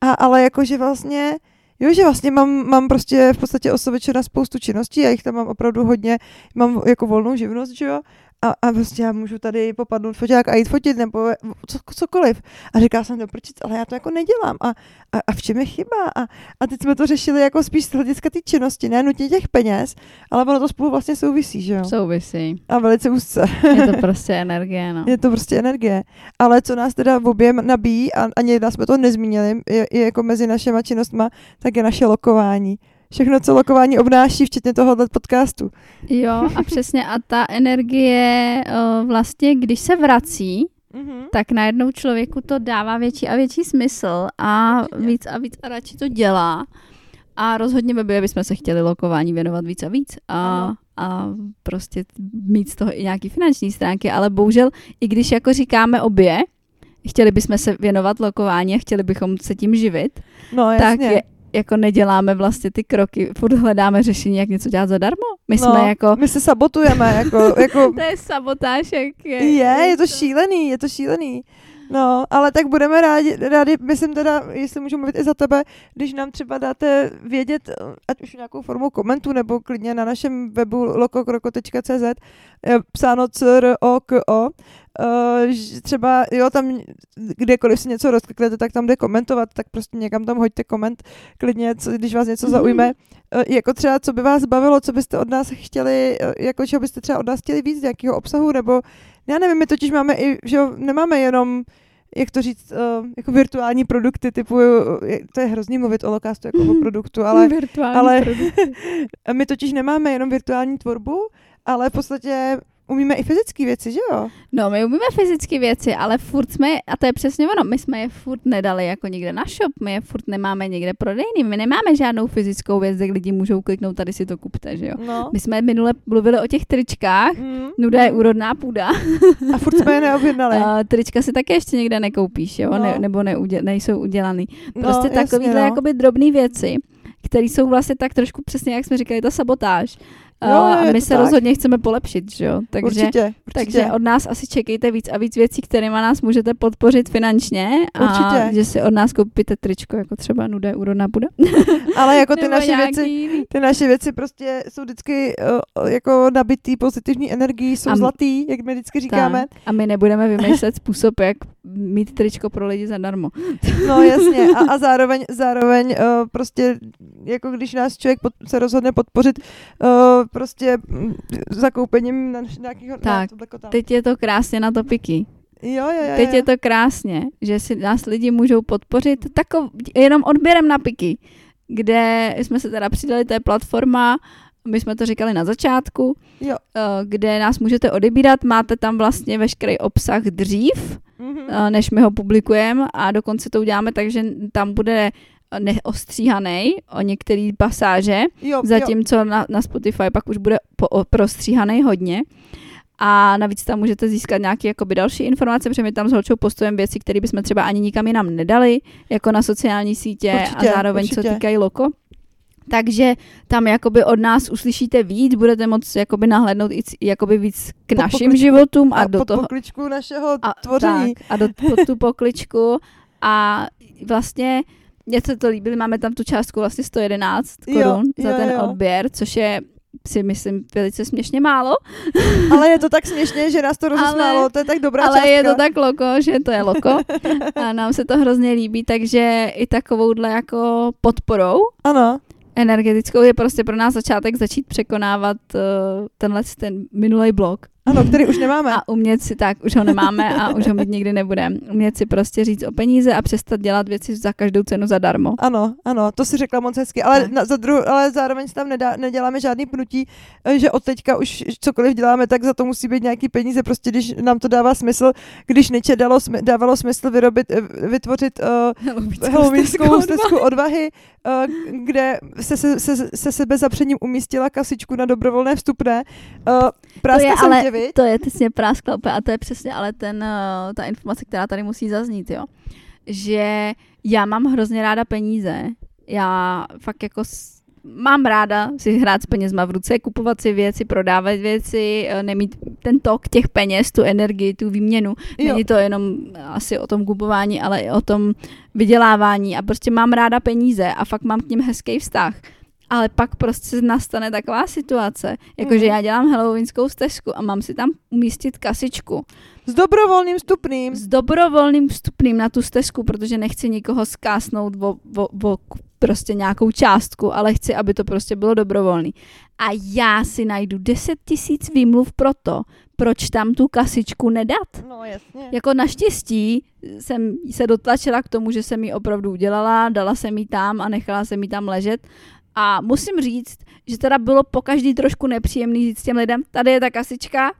a, ale jakože vlastně, jo, že vlastně mám, mám prostě v podstatě osobeče na spoustu činností, já jich tam mám opravdu hodně, mám jako volnou živnost, že jo, a, a prostě já můžu tady popadnout foťák a jít fotit nebo co, cokoliv. A říká jsem to, proč, ale já to jako nedělám. A, a, a v čem je chyba? A, a teď jsme to řešili jako spíš z hlediska té činnosti, ne nutně těch peněz, ale ono to spolu vlastně souvisí, že jo. Souvisí. A velice úzce. Je to prostě energie, no. Je to prostě energie. Ale co nás teda v obě nabíjí, a ani jedna jsme to nezmínili, je, je jako mezi našima činnostma, tak je naše lokování. Všechno, co lokování obnáší, včetně tohohle podcastu. Jo, a přesně, a ta energie o, vlastně, když se vrací, Mm-hmm. tak najednou člověku to dává větší a větší smysl a Určitě. víc a víc a radši to dělá. A rozhodně by bychom se chtěli lokování věnovat víc a víc a, a prostě mít z toho i nějaký finanční stránky, ale bohužel, i když jako říkáme obě, chtěli bychom se věnovat lokování a chtěli bychom se tím živit, No, jasně. tak je, jako neděláme vlastně ty kroky, furt hledáme řešení, jak něco dělat zadarmo. My no, jsme jako, My se sabotujeme, jako, jako to je sabotáž, jak je. je, je to šílený, je to šílený. No, ale tak budeme rádi, rádi, myslím teda, jestli můžu mluvit i za tebe, když nám třeba dáte vědět, ať už nějakou formou komentu, nebo klidně na našem webu lokokroko.cz, psáno c o k o Uh, třeba, jo, tam kdekoliv si něco rozkliknete, tak tam jde komentovat, tak prostě někam tam hoďte koment, klidně, co, když vás něco zaujme. Uh, jako třeba, co by vás bavilo, co byste od nás chtěli, uh, jako čeho byste třeba od nás chtěli víc, jakého obsahu, nebo já nevím, my totiž máme i, že jo, nemáme jenom jak to říct, uh, jako virtuální produkty typu, to je hrozný mluvit o lokástu jako o produktu, ale, ale my totiž nemáme jenom virtuální tvorbu, ale v podstatě umíme i fyzické věci, že jo? No, my umíme fyzické věci, ale furt jsme, a to je přesně ono, my jsme je furt nedali jako někde na shop, my je furt nemáme někde prodejný, my nemáme žádnou fyzickou věc, kde lidi můžou kliknout, tady si to kupte, že jo? No. My jsme minule mluvili o těch tričkách, mm. nuda je úrodná půda. A furt jsme je neobjednali. uh, trička si také ještě někde nekoupíš, jo? No. Ne, nebo neudě, nejsou udělaný. No, prostě no, takovýhle no. jakoby drobné věci, které jsou vlastně tak trošku přesně, jak jsme říkali, ta sabotáž Jo, a my se tak. rozhodně chceme polepšit, že jo? Takže, určitě, určitě. takže od nás asi čekejte víc a víc věcí, kterými nás můžete podpořit finančně a určitě. že si od nás koupíte tričko, jako třeba nudé úrodná bude. Ale jako ty naše věci, ty naše věci prostě jsou vždycky uh, jako nabitý pozitivní energií, jsou a zlatý, jak my vždycky říkáme. Tak. A my nebudeme vymýšlet způsob, jak mít tričko pro lidi zadarmo. No jasně a, a zároveň, zároveň uh, prostě jako když nás člověk pod, se rozhodne podpořit uh, prostě mm, zakoupením na nějakého... Tak, na teď je to krásně na topiky. Jo, jo, jo, Teď je to krásně, že si nás lidi můžou podpořit takov, jenom odběrem na piky, kde jsme se teda přidali, to je platforma, my jsme to říkali na začátku, jo. Eh, kde nás můžete odebírat, máte tam vlastně veškerý obsah dřív, mm-hmm. než my ho publikujeme a dokonce to uděláme tak, že tam bude neostříhaný o některé pasáže, jo, zatímco jo. Na, na Spotify pak už bude po, prostříhaný hodně. A navíc tam můžete získat nějaké jakoby další informace, protože my tam s Holčou postujeme věci, které bychom třeba ani nikam jinam nedali, jako na sociální sítě určitě, a zároveň určitě. co týkají loko. Takže tam jakoby od nás uslyšíte víc, budete moct jakoby nahlédnout i jakoby víc k pod našim pokličku, životům a, a do toho. pokličku našeho a, tvoření. Tak, a do pod tu pokličku a vlastně mně se to líbilo, máme tam tu částku vlastně 111 korun za jo, ten jo. odběr, což je si myslím velice směšně málo. Ale je to tak směšně, že nás to rozesmálo, to je tak dobrá Ale částka. je to tak loko, že to je loko. A nám se to hrozně líbí, takže i takovouhle jako podporou. Ano energetickou je prostě pro nás začátek začít překonávat uh, tenhle ten minulý blok. Ano, který už nemáme. A umět si tak, už ho nemáme a už ho mít nikdy nebudeme. Umět si prostě říct o peníze a přestat dělat věci za každou cenu zadarmo. Ano, ano, to si řekla moc hezky, ale, na, za dru, ale zároveň tam nedá, neděláme žádný pnutí, eh, že od teďka už cokoliv děláme, tak za to musí být nějaký peníze, prostě když nám to dává smysl, když Nietzsche dalo, dávalo smysl vyrobit, eh, vytvořit uh, helovínskou stezku odvahy, uh, kde se, se, se, se sebe zapřením umístila kasičku na dobrovolné vstupné. Uh, to je, ale, tě, to je přesně práskla a to je přesně ale ten, uh, ta informace, která tady musí zaznít, jo. Že já mám hrozně ráda peníze. Já fakt jako mám ráda si hrát s penězma v ruce, kupovat si věci, prodávat věci, eh, nemít ten tok těch peněz, tu energii, tu výměnu. Jo. Není to jenom asi o tom kupování, ale i o tom vydělávání a prostě mám ráda peníze a fakt mám k ním hezký vztah. Ale pak prostě nastane taková situace, jakože mm. já dělám halloweenskou stezku a mám si tam umístit kasičku. S dobrovolným vstupným. S dobrovolným vstupným na tu stezku, protože nechci nikoho skásnout o, o, o prostě nějakou částku, ale chci, aby to prostě bylo dobrovolný. A já si najdu 10 tisíc výmluv pro to, proč tam tu kasičku nedat. No jasně. Jako naštěstí jsem se dotlačila k tomu, že jsem ji opravdu udělala, dala jsem ji tam a nechala jsem ji tam ležet. A musím říct, že teda bylo po každý trošku nepříjemný říct těm lidem, tady je ta kasička,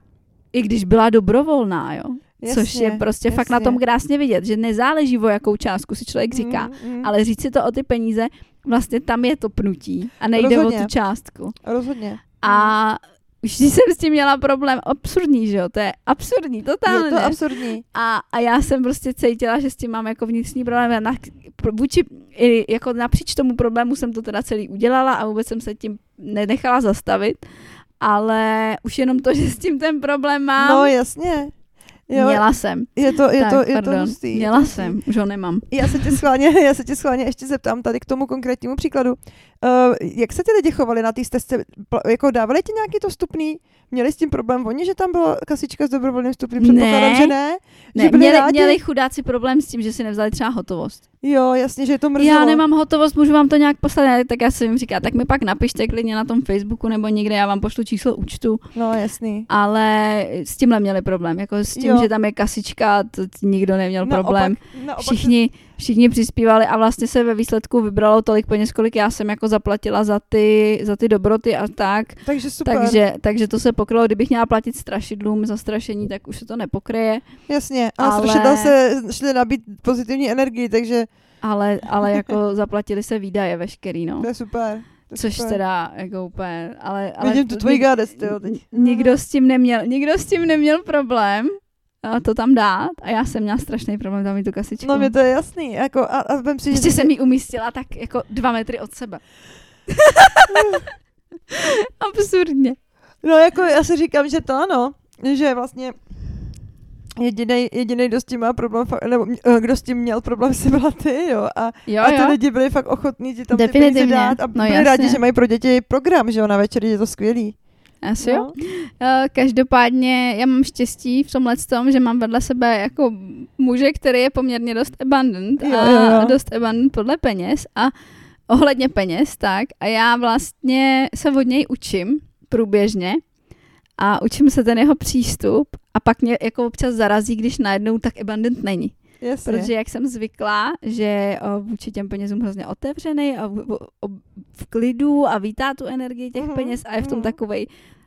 i když byla dobrovolná, jo. Jasně, Což je prostě jasně. fakt na tom krásně vidět, že nezáleží o jakou částku si člověk říká, mm, mm. ale říct si to o ty peníze, vlastně tam je to pnutí a nejde Rozhodně. o tu částku. Rozhodně. A už jsem s tím měla problém, absurdní, že jo, to je absurdní, totálně. Je to absurdní. A, a já jsem prostě cítila, že s tím mám jako vnitřní problém. Na, vůči, jako napříč tomu problému jsem to teda celý udělala a vůbec jsem se tím nenechala zastavit, ale už jenom to, že s tím ten problém mám. No jasně. Jo, Měla jsem. je to, je tak, to, je pardon. to hustý. Měla jsem, už ho nemám. Já se tě schválně, já se tě schválně ještě zeptám tady k tomu konkrétnímu příkladu. Uh, jak se ty lidi chovali na té stezce? Jako dávali ti nějaký to vstupný? Měli s tím problém oni, že tam byla kasička s dobrovolným vstupným? Předpokládám, Ne. že ne? Ne, že měli, rádi? měli chudáci problém s tím, že si nevzali třeba hotovost. Jo, jasně, že je to mrzelo. Já nemám hotovost, můžu vám to nějak poslat, Ne, tak já jsem jim říká, tak mi pak napište klidně na tom Facebooku nebo někde, já vám pošlu číslo účtu, No, jasný. ale s tímhle měli problém, jako s tím, Jo. že tam je kasička, to nikdo neměl problém. Naopak, naopak Všichni, všichni přispívali a vlastně se ve výsledku vybralo tolik peněz, kolik já jsem jako zaplatila za ty, za ty dobroty a tak. Takže super. Takže, takže to se pokrylo. Kdybych měla platit strašidlům za strašení, tak už se to nepokryje. Jasně, a Ale- strašitel se šli nabít pozitivní energii, takže Ale, ale jako zaplatili se výdaje veškerý, no. to je super. To je Což super. teda jako úplně, ale, ale Vidím tu tvoji nik- goddess, tyjo, teď. Nikdo s tím neměl, nikdo s tím neměl problém to tam dát a já jsem měla strašný problém tam mít tu kasičku. No mě to je jasný, jako a, a vem si, Ještě že... jsem ji umístila tak jako dva metry od sebe. Absurdně. No jako já si říkám, že to ano, že vlastně jedinej, jedinej, kdo s tím má problém, nebo eh, kdo s tím měl problém, si byla ty, jo, a, Jo, a ty jo. lidi byli fakt ochotní ti tam ty peníze dát a No byli jasně. rádi, že mají pro děti program, že jo, na večer, je to skvělý. Asi jo. No. Eh, Každopádně já mám štěstí v tomhle tom, že mám vedle sebe jako muže, který je poměrně dost abundant Jo, a jo, jo. dost abundant podle peněz a ohledně peněz, tak a já vlastně se od něj učím průběžně a učím se ten jeho přístup a pak mě jako občas zarazí, když najednou tak abundant není. Jasně. Protože jak jsem zvyklá, že o, vůči těm penězům hrozně otevřený a v, v, v klidu a vítá tu energii těch Mhm, peněz a je v tom mhm. takovej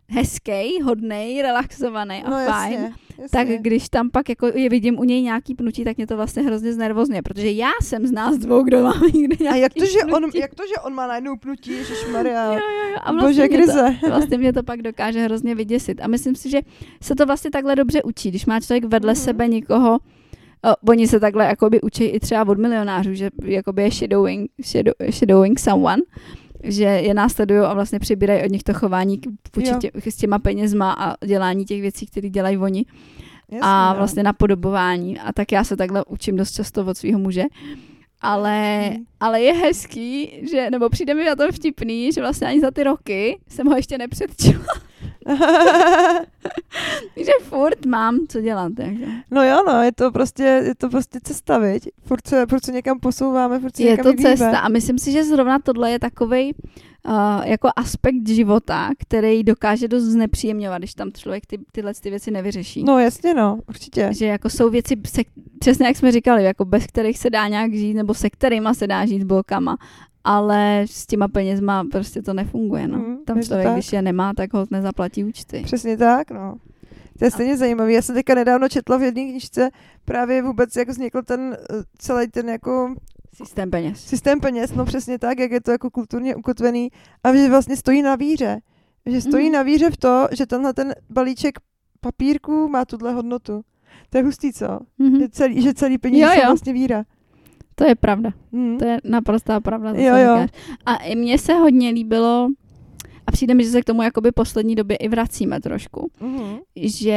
hezký, hodnej, relaxovaný a no, fajn. jasně, jasně. Tak když tam pak jako je vidím u něj nějaký pnutí, tak mě to vlastně hrozně znervozně, protože já jsem z nás dvou, kdo má někde a nějaký jak to, že on, jak to, že on má najednou pnutí, ježišmarja, Jo, jo, jo. A bože vlastně mě, krize. to, vlastně mě to pak dokáže hrozně vyděsit. A myslím si, že se to vlastně takhle dobře učí, když má člověk vedle Mhm. sebe někoho, O, oni se takhle jakoby učí i třeba od milionářů, že jakoby je shadowing, shadow, shadowing someone, že je následují a vlastně přibírají od nich to chování tě, s těma penězma a dělání těch věcí, které dělají oni Jasně, a vlastně napodobování. A tak já se takhle učím dost často od svého muže. Ale, ale je hezký, že, nebo přijde mi na to vtipný, že vlastně ani za ty roky jsem ho ještě nepředčila. že furt mám co dělat. Takže. no jo, no, je to prostě, je to prostě cesta, viď? Furt se, furt se někam posouváme, furt se Je někam to vyvíjíme. cesta a myslím si, že zrovna tohle je takovej uh, jako aspekt života, který dokáže dost znepříjemňovat, když tam člověk ty, tyhle ty věci nevyřeší. No jasně, no, určitě. Že jako jsou věci, se, přesně jak jsme říkali, jako bez kterých se dá nějak žít, nebo se kterýma se dá žít s blokama, ale s těma penězma prostě to nefunguje. No. Mhm, Tam člověk, tak. když je nemá, tak ho nezaplatí účty. Přesně tak, no. To je stejně zajímavé. Já jsem teďka nedávno četla v jedné knižce právě vůbec, jak vznikl ten eh, celý ten jako Systém peněz. systém peněz, no přesně tak, jak je to jako kulturně ukotvený a že vlastně stojí na víře. Že stojí Mhm. na víře v to, že tenhle ten balíček papírku má tuhle hodnotu. To je hustý, co? Mhm. Že celý, že celý peníze Jo, jsou jo. vlastně víra. To je pravda. Hmm. To je naprostá pravda. To, Jo, jo. říkáš. A i mně se hodně líbilo, a přijde mi, že se k tomu jakoby poslední době i vracíme trošku, Mhm. že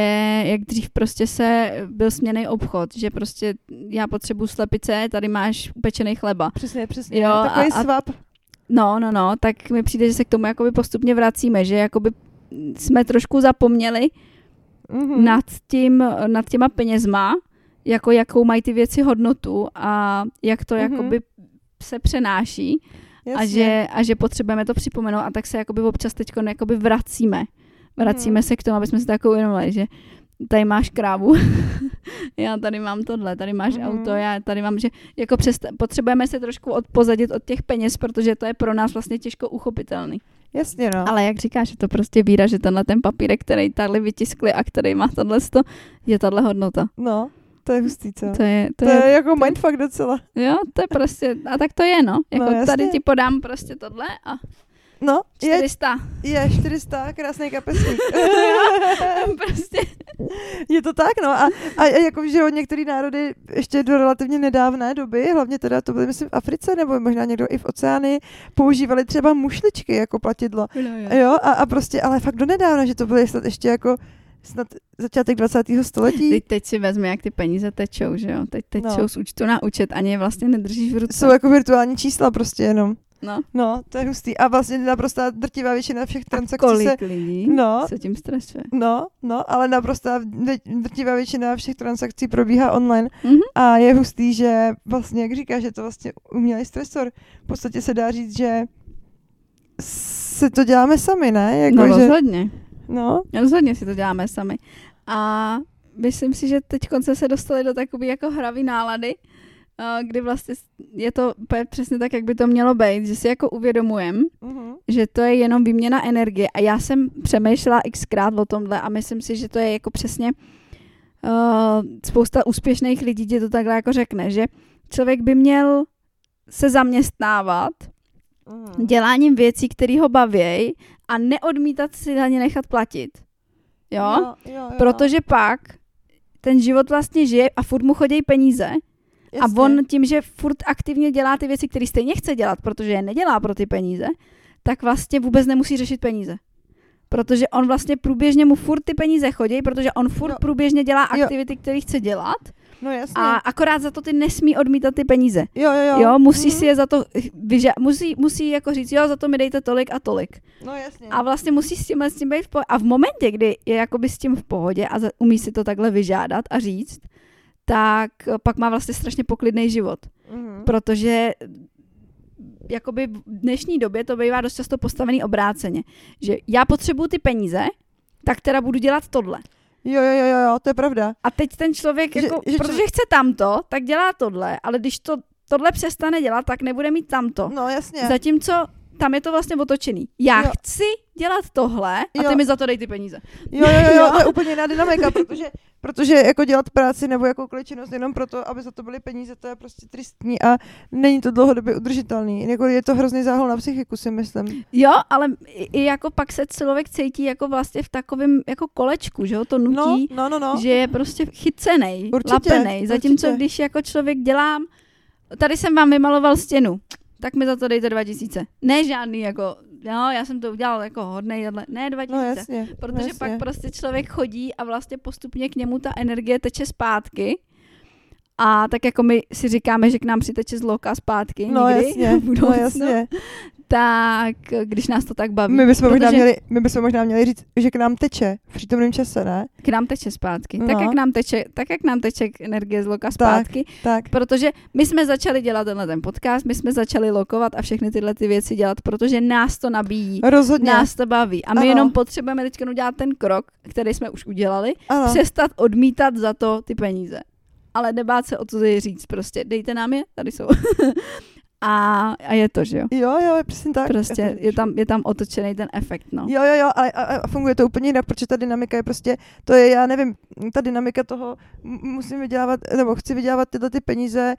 jak dřív prostě se byl směný obchod, že prostě já potřebuji slepice, tady máš upečený chleba. Přesně, přesně. Jo, Takový a- a- svap. No, no, no, tak mi přijde, že se k tomu jakoby postupně vracíme, že jakoby jsme trošku zapomněli Mhm. nad, tím, nad těma penězma, jako jakou mají ty věci hodnotu a jak to Mhm. jakoby se přenáší a že, a že potřebujeme to připomenout a tak se jakoby občas teď jakoby vracíme. Vracíme Mhm. se k tomu, aby jsme si to jako uvědomili, že tady máš krávu, já tady mám tohle, tady máš Mhm. auto, já tady mám, že jako přest, potřebujeme se trošku odpozadit od těch peněz, protože to je pro nás vlastně těžko uchopitelný. Jasně, no. Ale jak říkáš, je to prostě víra, že tenhle ten papírek, který tady vytiskli a který má tohle, je tahle hodnota. No, to je hustý, co? To je, to To je, je jako mindfuck docela. jo, to je prostě, a tak to je, no. Jako No, jasně. tady ti podám prostě tohle a No, je, 400. je 400, krásný kapesník. prostě. je to tak, no. A, a, a jako, že od některé národy ještě do relativně nedávné doby, hlavně teda to byly, myslím, v Africe, nebo možná někdo i v oceány, používali třeba mušličky jako platidlo. Jo, a, a prostě, ale fakt do nedávna, že to byly ještě jako snad začátek 20. století. Teď, teď si vezme, jak ty peníze tečou, že jo? Teď tečou No. z účtu na účet, ani je vlastně nedržíš v ruce. Jsou jako virtuální čísla prostě jenom. No. No, to je hustý. A vlastně naprostá drtivá většina všech A transakcí kolik se... lidí No, se tím stresuje? no, no, ale naprostá drtivá většina všech transakcí probíhá online. Mhm. A je hustý, že vlastně, jak říkáš, že to vlastně umělý stresor. V podstatě se dá říct, že si to děláme sami, ne? Jako, No že, rozhodně. No, Rozhodně si to děláme sami. A myslím si, že teď jsme se dostali do takové jako hravý nálady, a kdy vlastně je to přesně tak, jak by to mělo být, že si jako uvědomujem, uh-huh. že to je jenom výměna energie. A já jsem přemýšlela xkrát o tomhle a myslím si, že to je jako přesně uh, spousta úspěšných lidí ti to takhle jako řekne, že člověk by měl se zaměstnávat Uh-huh. děláním věcí, které ho baví a neodmítat si za ně nechat platit. Jo? jo, jo, jo. Protože pak ten život vlastně žije a furt mu chodí peníze Jasně. a on tím, že furt aktivně dělá ty věci, které stejně chce dělat, protože je nedělá pro ty peníze, tak vlastně vůbec nemusí řešit peníze. Protože on vlastně průběžně mu furt ty peníze chodí, protože on furt Jo. průběžně dělá aktivity, které chce dělat No jasně. a akorát za to ty nesmí odmítat ty peníze. jo, jo, jo. Jo, musí Mhm. si je za to, vyža- musí, musí jako říct, jo, za to mi dejte tolik a tolik. No jasně. A vlastně musí s tímhle s tím být v pohodě. A v momentě, kdy je jakoby s tím v pohodě a za- umí si to takhle vyžádat a říct, tak eh, pak má vlastně strašně poklidný život. Mhm. Protože jakoby v dnešní době to bývá dost často postavený obráceně. Že já potřebuju ty peníze, tak teda budu dělat tohle. Jo, jo, jo, jo, to je pravda. A teď ten člověk, Že- jako, že protože člověk- chce tamto, tak dělá tohle, ale když to tohle přestane dělat, tak nebude mít tamto. No jasně. Zatímco tam je to vlastně otočený. Já Jo. chci dělat tohle a Jo. ty mi za to dej ty peníze. Jo, jo, jo, jo, Jo. to je úplně jiná dynamika, protože, protože jako dělat práci nebo jako činnost jenom proto, aby za to byly peníze, to je prostě tristní a není to dlouhodobě udržitelný. Jako je to hrozný záhul na psychiku, si myslím. Jo, ale i, jako pak se člověk cítí jako vlastně v takovém jako kolečku, že jo, to No, nutí, no, no, no. že je prostě chycenej, Určitě, lapenej. Zatímco určitě. když jako člověk dělám, tady jsem vám vymaloval stěnu, tak mi za to dejte 2000. Ne žádný jako, jo, já jsem to udělal jako hodnej, ne 2000. No jasně. Protože no, jasně. pak prostě člověk chodí a vlastně postupně k němu ta energie teče zpátky. A tak jako my si říkáme, že k nám přiteče zloka zpátky No někdy jasně, no budoucnu, jasně. Tak když nás to tak baví. My bychom, možná protože měli, my bychom možná měli říct, že k nám teče v přítomném čase, ne? K nám teče zpátky. Tak, No. jak nám teče, tak jak nám teče energie z loka zpátky. Tak. Protože my jsme začali dělat tenhle ten podcast, my jsme začali lokovat a všechny tyhle ty věci dělat, protože nás to nabíjí. Rozhodně. Nás to baví. A my Ano. jenom potřebujeme teď udělat ten krok, který jsme už udělali, ano. přestat odmítat za to ty peníze. Ale nebát se o to říct prostě, dejte nám je, tady jsou. a, a je to, že jo? Jo, jo, je přesně tak. Prostě je tam, je tam otočený ten efekt, no. Jo, jo, jo, ale a, a funguje to úplně jinak, protože ta dynamika je prostě, to je, já nevím, ta dynamika toho, musím vydělávat, nebo chci vydělávat tyhle ty peníze,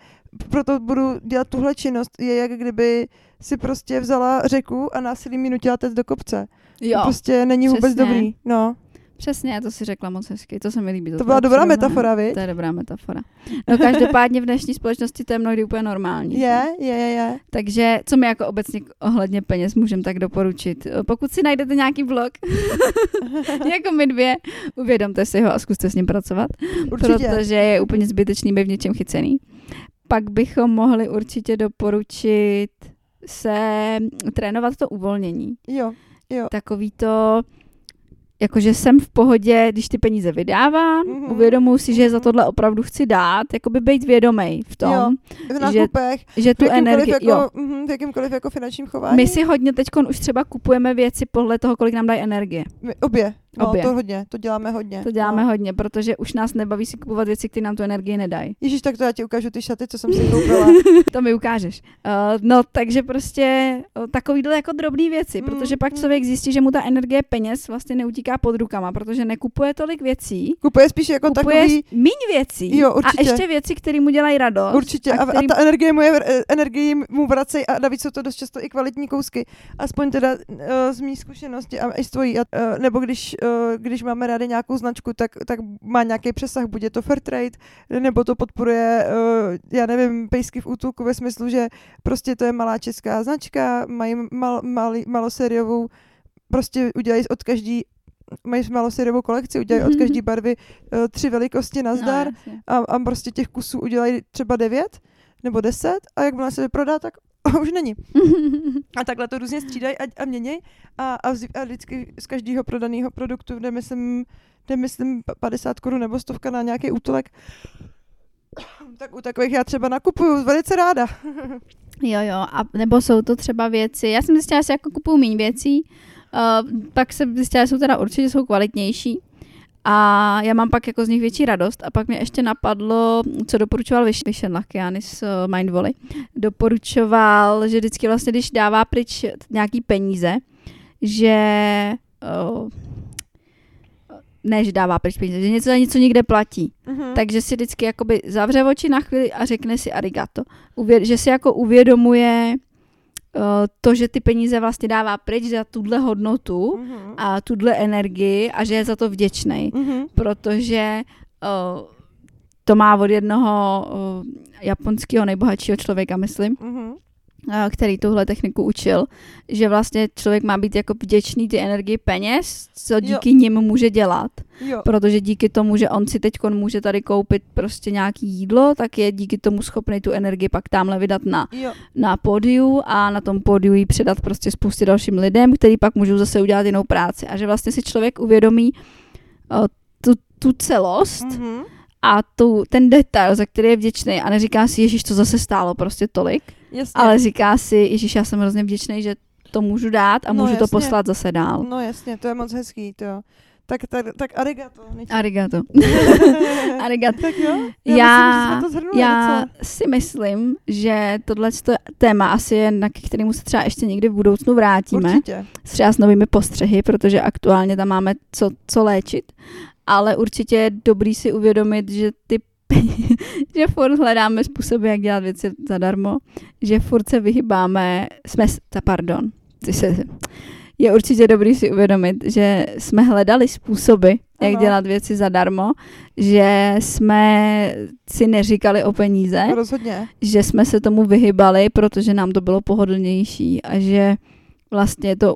proto budu dělat tuhle činnost, je jak kdyby si prostě vzala řeku a násilím mi nutila do kopce. Jo, prostě není vůbec přesně. dobrý, no. Přesně, to si řekla moc hezky, to se mi líbí. To tvoje byla dobrá metafora, viď? To je dobrá metafora. No každopádně v dnešní společnosti to je mnohdy úplně normální. Je, je, je, je. Takže co mi jako obecně ohledně peněz můžem tak doporučit? Pokud si najdete nějaký vlog, jako my dvě, uvědomte si ho a zkuste s ním pracovat, Určitě. protože je úplně zbytečný být v něčem chycený. Pak bychom mohli určitě doporučit se trénovat to uvolnění. Jo, jo. Takový to, jakože jsem v pohodě, když ty peníze vydávám, Mhm. mm-hmm. uvědomuji si, že za Mhm. tohle opravdu chci dát, jakoby být vědomý v tom, Jo, v nákupech, že v tu energii, jako, jo, mhm, v jakýmkoliv jako finančním chování. my si hodně teď už třeba kupujeme věci podle toho, kolik nám dají energie. My, obě. No, Obě. to hodně, to děláme hodně. To děláme no. hodně, protože už nás nebaví si kupovat věci, které nám tu energii nedají. Ježíš, tak to já ti ukážu ty šaty, co jsem si koupila. To mi ukážeš. Uh, no, takže prostě uh, takovýhle jako drobné věci, Mm, protože pak mm. člověk zjistí, že mu ta energie peněz vlastně neutíká pod rukama, protože nekupuje tolik věcí, Kupuje spíš jako kupuje takový, míň věcí Jo, a určitě. ještě věci, které mu dělají radost. určitě, a, a, který- ta energie, mu je, eh, energii mu vracej a navíc jsou to dost často i kvalitní kousky. Aspoň teda uh, z mý zkušenosti a i z tvojí. A, uh, nebo když, když máme rádi nějakou značku, tak, tak má nějaký přesah, buď je to fair trade, nebo to podporuje, uh, já nevím, pejsky v útulku ve smyslu, že prostě to je malá česká značka, mají mal, malý, malosériovou, prostě udělají od každý mají malosériovou kolekci, udělají od každé barvy uh, tři velikosti na zdar No, a, a prostě těch kusů udělají třeba devět nebo deset a jakmile se vyprodá, tak už není. A takhle to různě střídají a, a měněj a, a, vz- a vždycky z každého prodaného produktu jde, myslím, jde, myslím, pa- 50 korun nebo stovka na nějaký útulek. Tak u takových já třeba nakupuju velice ráda. Jo, jo, a nebo jsou to třeba věci, já jsem zjistila, že si jako kupuju méně věcí, uh, pak jsem zjistila, že jsou teda určitě jsou kvalitnější a já mám pak jako z nich větší radost a pak mě ještě napadlo, co doporučoval Viš- Vishen Lakiani z uh, Mindvolley. Doporučoval, že vždycky vlastně, když dává pryč nějaký peníze, že uh, ne, že dává pryč peníze, že něco za něco někde platí. Mhm. Takže si vždycky jakoby zavře oči na chvíli a řekne si arigato. Uvě- že si jako uvědomuje to, že ty peníze vlastně dává pryč za tuhle hodnotu Mhm. a tuhle energii a že je za to vděčný, Mhm. protože uh, to má od jednoho uh, japonského nejbohatšího člověka, myslím, Mhm. Který tuhle techniku učil, že vlastně člověk má být jako vděčný ty energii peněz, co díky jo. nim může dělat. Jo. Protože díky tomu, že on si teď může tady koupit prostě nějaký jídlo, tak je díky tomu schopný tu energii pak tamhle vydat na, Jo. na pódiu a na tom pódiu ji předat prostě spoustě dalším lidem, který pak můžou zase udělat jinou práci. A že vlastně si člověk uvědomí o, tu, tu celost Mhm. a tu, ten detail, za který je vděčný a neříká si, Ježíš, to zase stálo prostě tolik, Jasně. ale říká si, Ježíš, já jsem hrozně vděčný, že to můžu dát a No, můžu to jasně. poslat zase dál. No jasně, to je moc hezký, to jo. Tak, tak, tak arigato. Niči. Arigato. Arigato. tak jo. Já, Já, myslím, že to zhrnuli já docela. si myslím, že tohle téma asi je, na kterému se třeba ještě někdy v budoucnu vrátíme. Určitě. S třeba s novými postřehy, protože aktuálně tam máme co, co léčit. Ale určitě je dobrý si uvědomit, že ty že furt hledáme způsoby, jak dělat věci zadarmo, že furt se vyhybáme, jsme, pardon, ty se, je určitě dobrý si uvědomit, že jsme hledali způsoby, jak Ano. dělat věci zadarmo, že jsme si neříkali o peníze, Rozhodně. že jsme se tomu vyhybali, protože nám to bylo pohodlnější a že vlastně je to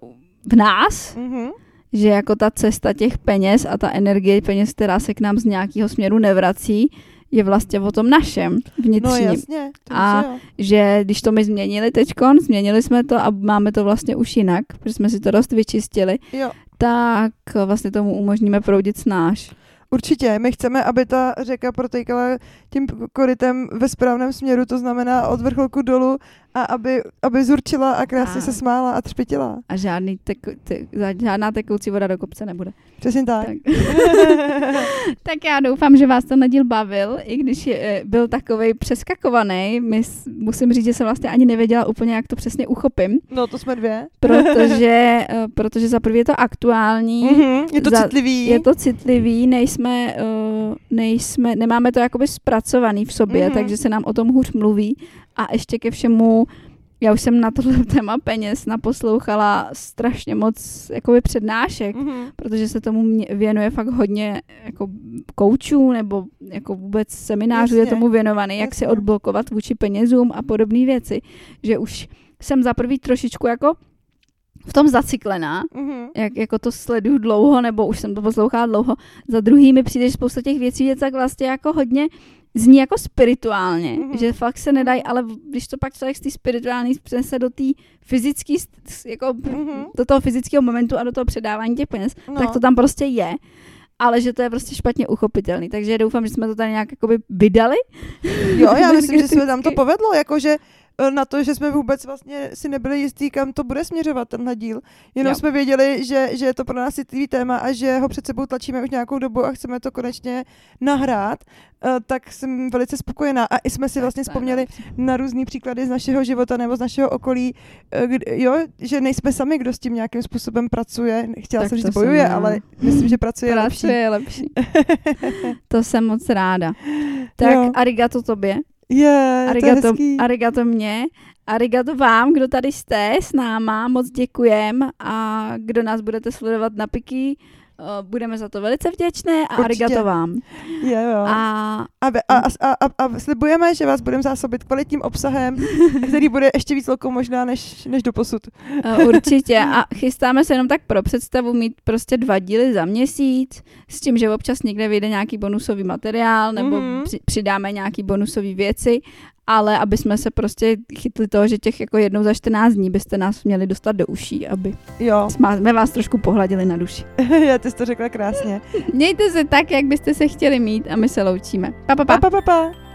v nás, Mhm. že jako ta cesta těch peněz a ta energie peněz, která se k nám z nějakého směru nevrací, je vlastně o tom našem No vnitřním. jasně. To A- že jo. že když to my změnili teďkon, změnili jsme to a máme to vlastně už jinak, protože jsme si to dost vyčistili, Jo. tak vlastně tomu umožníme proudit snáš. Určitě, my chceme, aby ta řeka protékala tím korytem ve správném směru, to znamená od vrcholku dolů a aby, aby zurčila a krásně Tak. se smála a třpitila. A žádný teku, te, žádná tekoucí voda do kopce nebude. Přesně tak. Tak. tak já doufám, že vás ten díl bavil, i když je, eh, byl takovej přeskakovaný. My, musím říct, že jsem vlastně ani nevěděla úplně, jak to přesně uchopím, No to jsme dvě. protože, eh, protože za prvé je to aktuální, Mhm, je to Za- citlivý. je to citlivý, nejsme, uh, nejsme, nemáme to jakoby zpracovaný v sobě, Mhm. mm-hmm. takže se nám o tom hůř mluví a ještě ke všemu já už jsem na tohle téma peněz naposlouchala strašně moc jakoby přednášek, Mhm. protože se tomu mě- věnuje fakt hodně jako koučů nebo jako vůbec seminářů je Jasně, tomu věnovaný, jak se jasně. odblokovat vůči penězům a podobné věci, že už jsem za prvý trošičku jako v tom zacyklená, Mhm. jak, jako to sleduju dlouho, nebo už jsem to poslouchala dlouho. Za druhý mi přijde, že spousta těch věcí je tak vlastně jako hodně zní jako spirituálně, Mhm. mm-hmm. že fakt se nedají, ale když to pak člověk z té spirituální přenese do té fyzické, jako Mhm. do toho fyzického momentu a do toho předávání těch peněz, No. tak to tam prostě je. Ale že to je prostě špatně uchopitelný. Takže doufám, že jsme to tady nějak jakoby vydali. Jo, já myslím, že se nám to povedlo, jakože na to, že jsme vůbec vlastně si nebyli jistí, kam to bude směřovat tenhle díl. Jenom Jo. jsme věděli, že, že je to pro nás citlivý téma a že ho před sebou tlačíme už nějakou dobu a chceme to konečně nahrát, eh, tak jsem velice spokojená. A i jsme si vlastně vzpomněli na různé příklady z našeho života nebo z našeho okolí, eh, kdy, jo, že nejsme sami, kdo s tím nějakým způsobem pracuje. Chtěla Tak jsem to říct jsem bojuje, já. ale myslím, že pracuje, lepší. Pracuje je lepší. to jsem moc ráda. Tak Jo. arigato tobě. Je, to je Arigato, hezký. arigato mě, arigato vám, kdo tady jste s náma, moc děkujem a kdo nás budete sledovat na Piky budeme za to velice vděčné a Určitě. arigato vám. Jo, jo. A A, a, a, a, a, slibujeme, že vás budeme zásobit kvalitním obsahem, který bude ještě víc lokou možná než, než do posud. Uh, Určitě a chystáme se jenom tak pro představu mít prostě dva díly za měsíc, s tím, že občas někde vyjde nějaký bonusový materiál nebo Mhm. při, přidáme nějaký bonusové věci, ale aby jsme se prostě chytli toho, že těch jako jednou za 14 dní byste nás měli dostat do uší, aby Jo, jsme vás trošku pohladili na duši. já ty jsi to řekla krásně. Mějte se tak, jak byste se chtěli mít a my se loučíme. Pa, pa, pa. Pa, pa, pa, pa.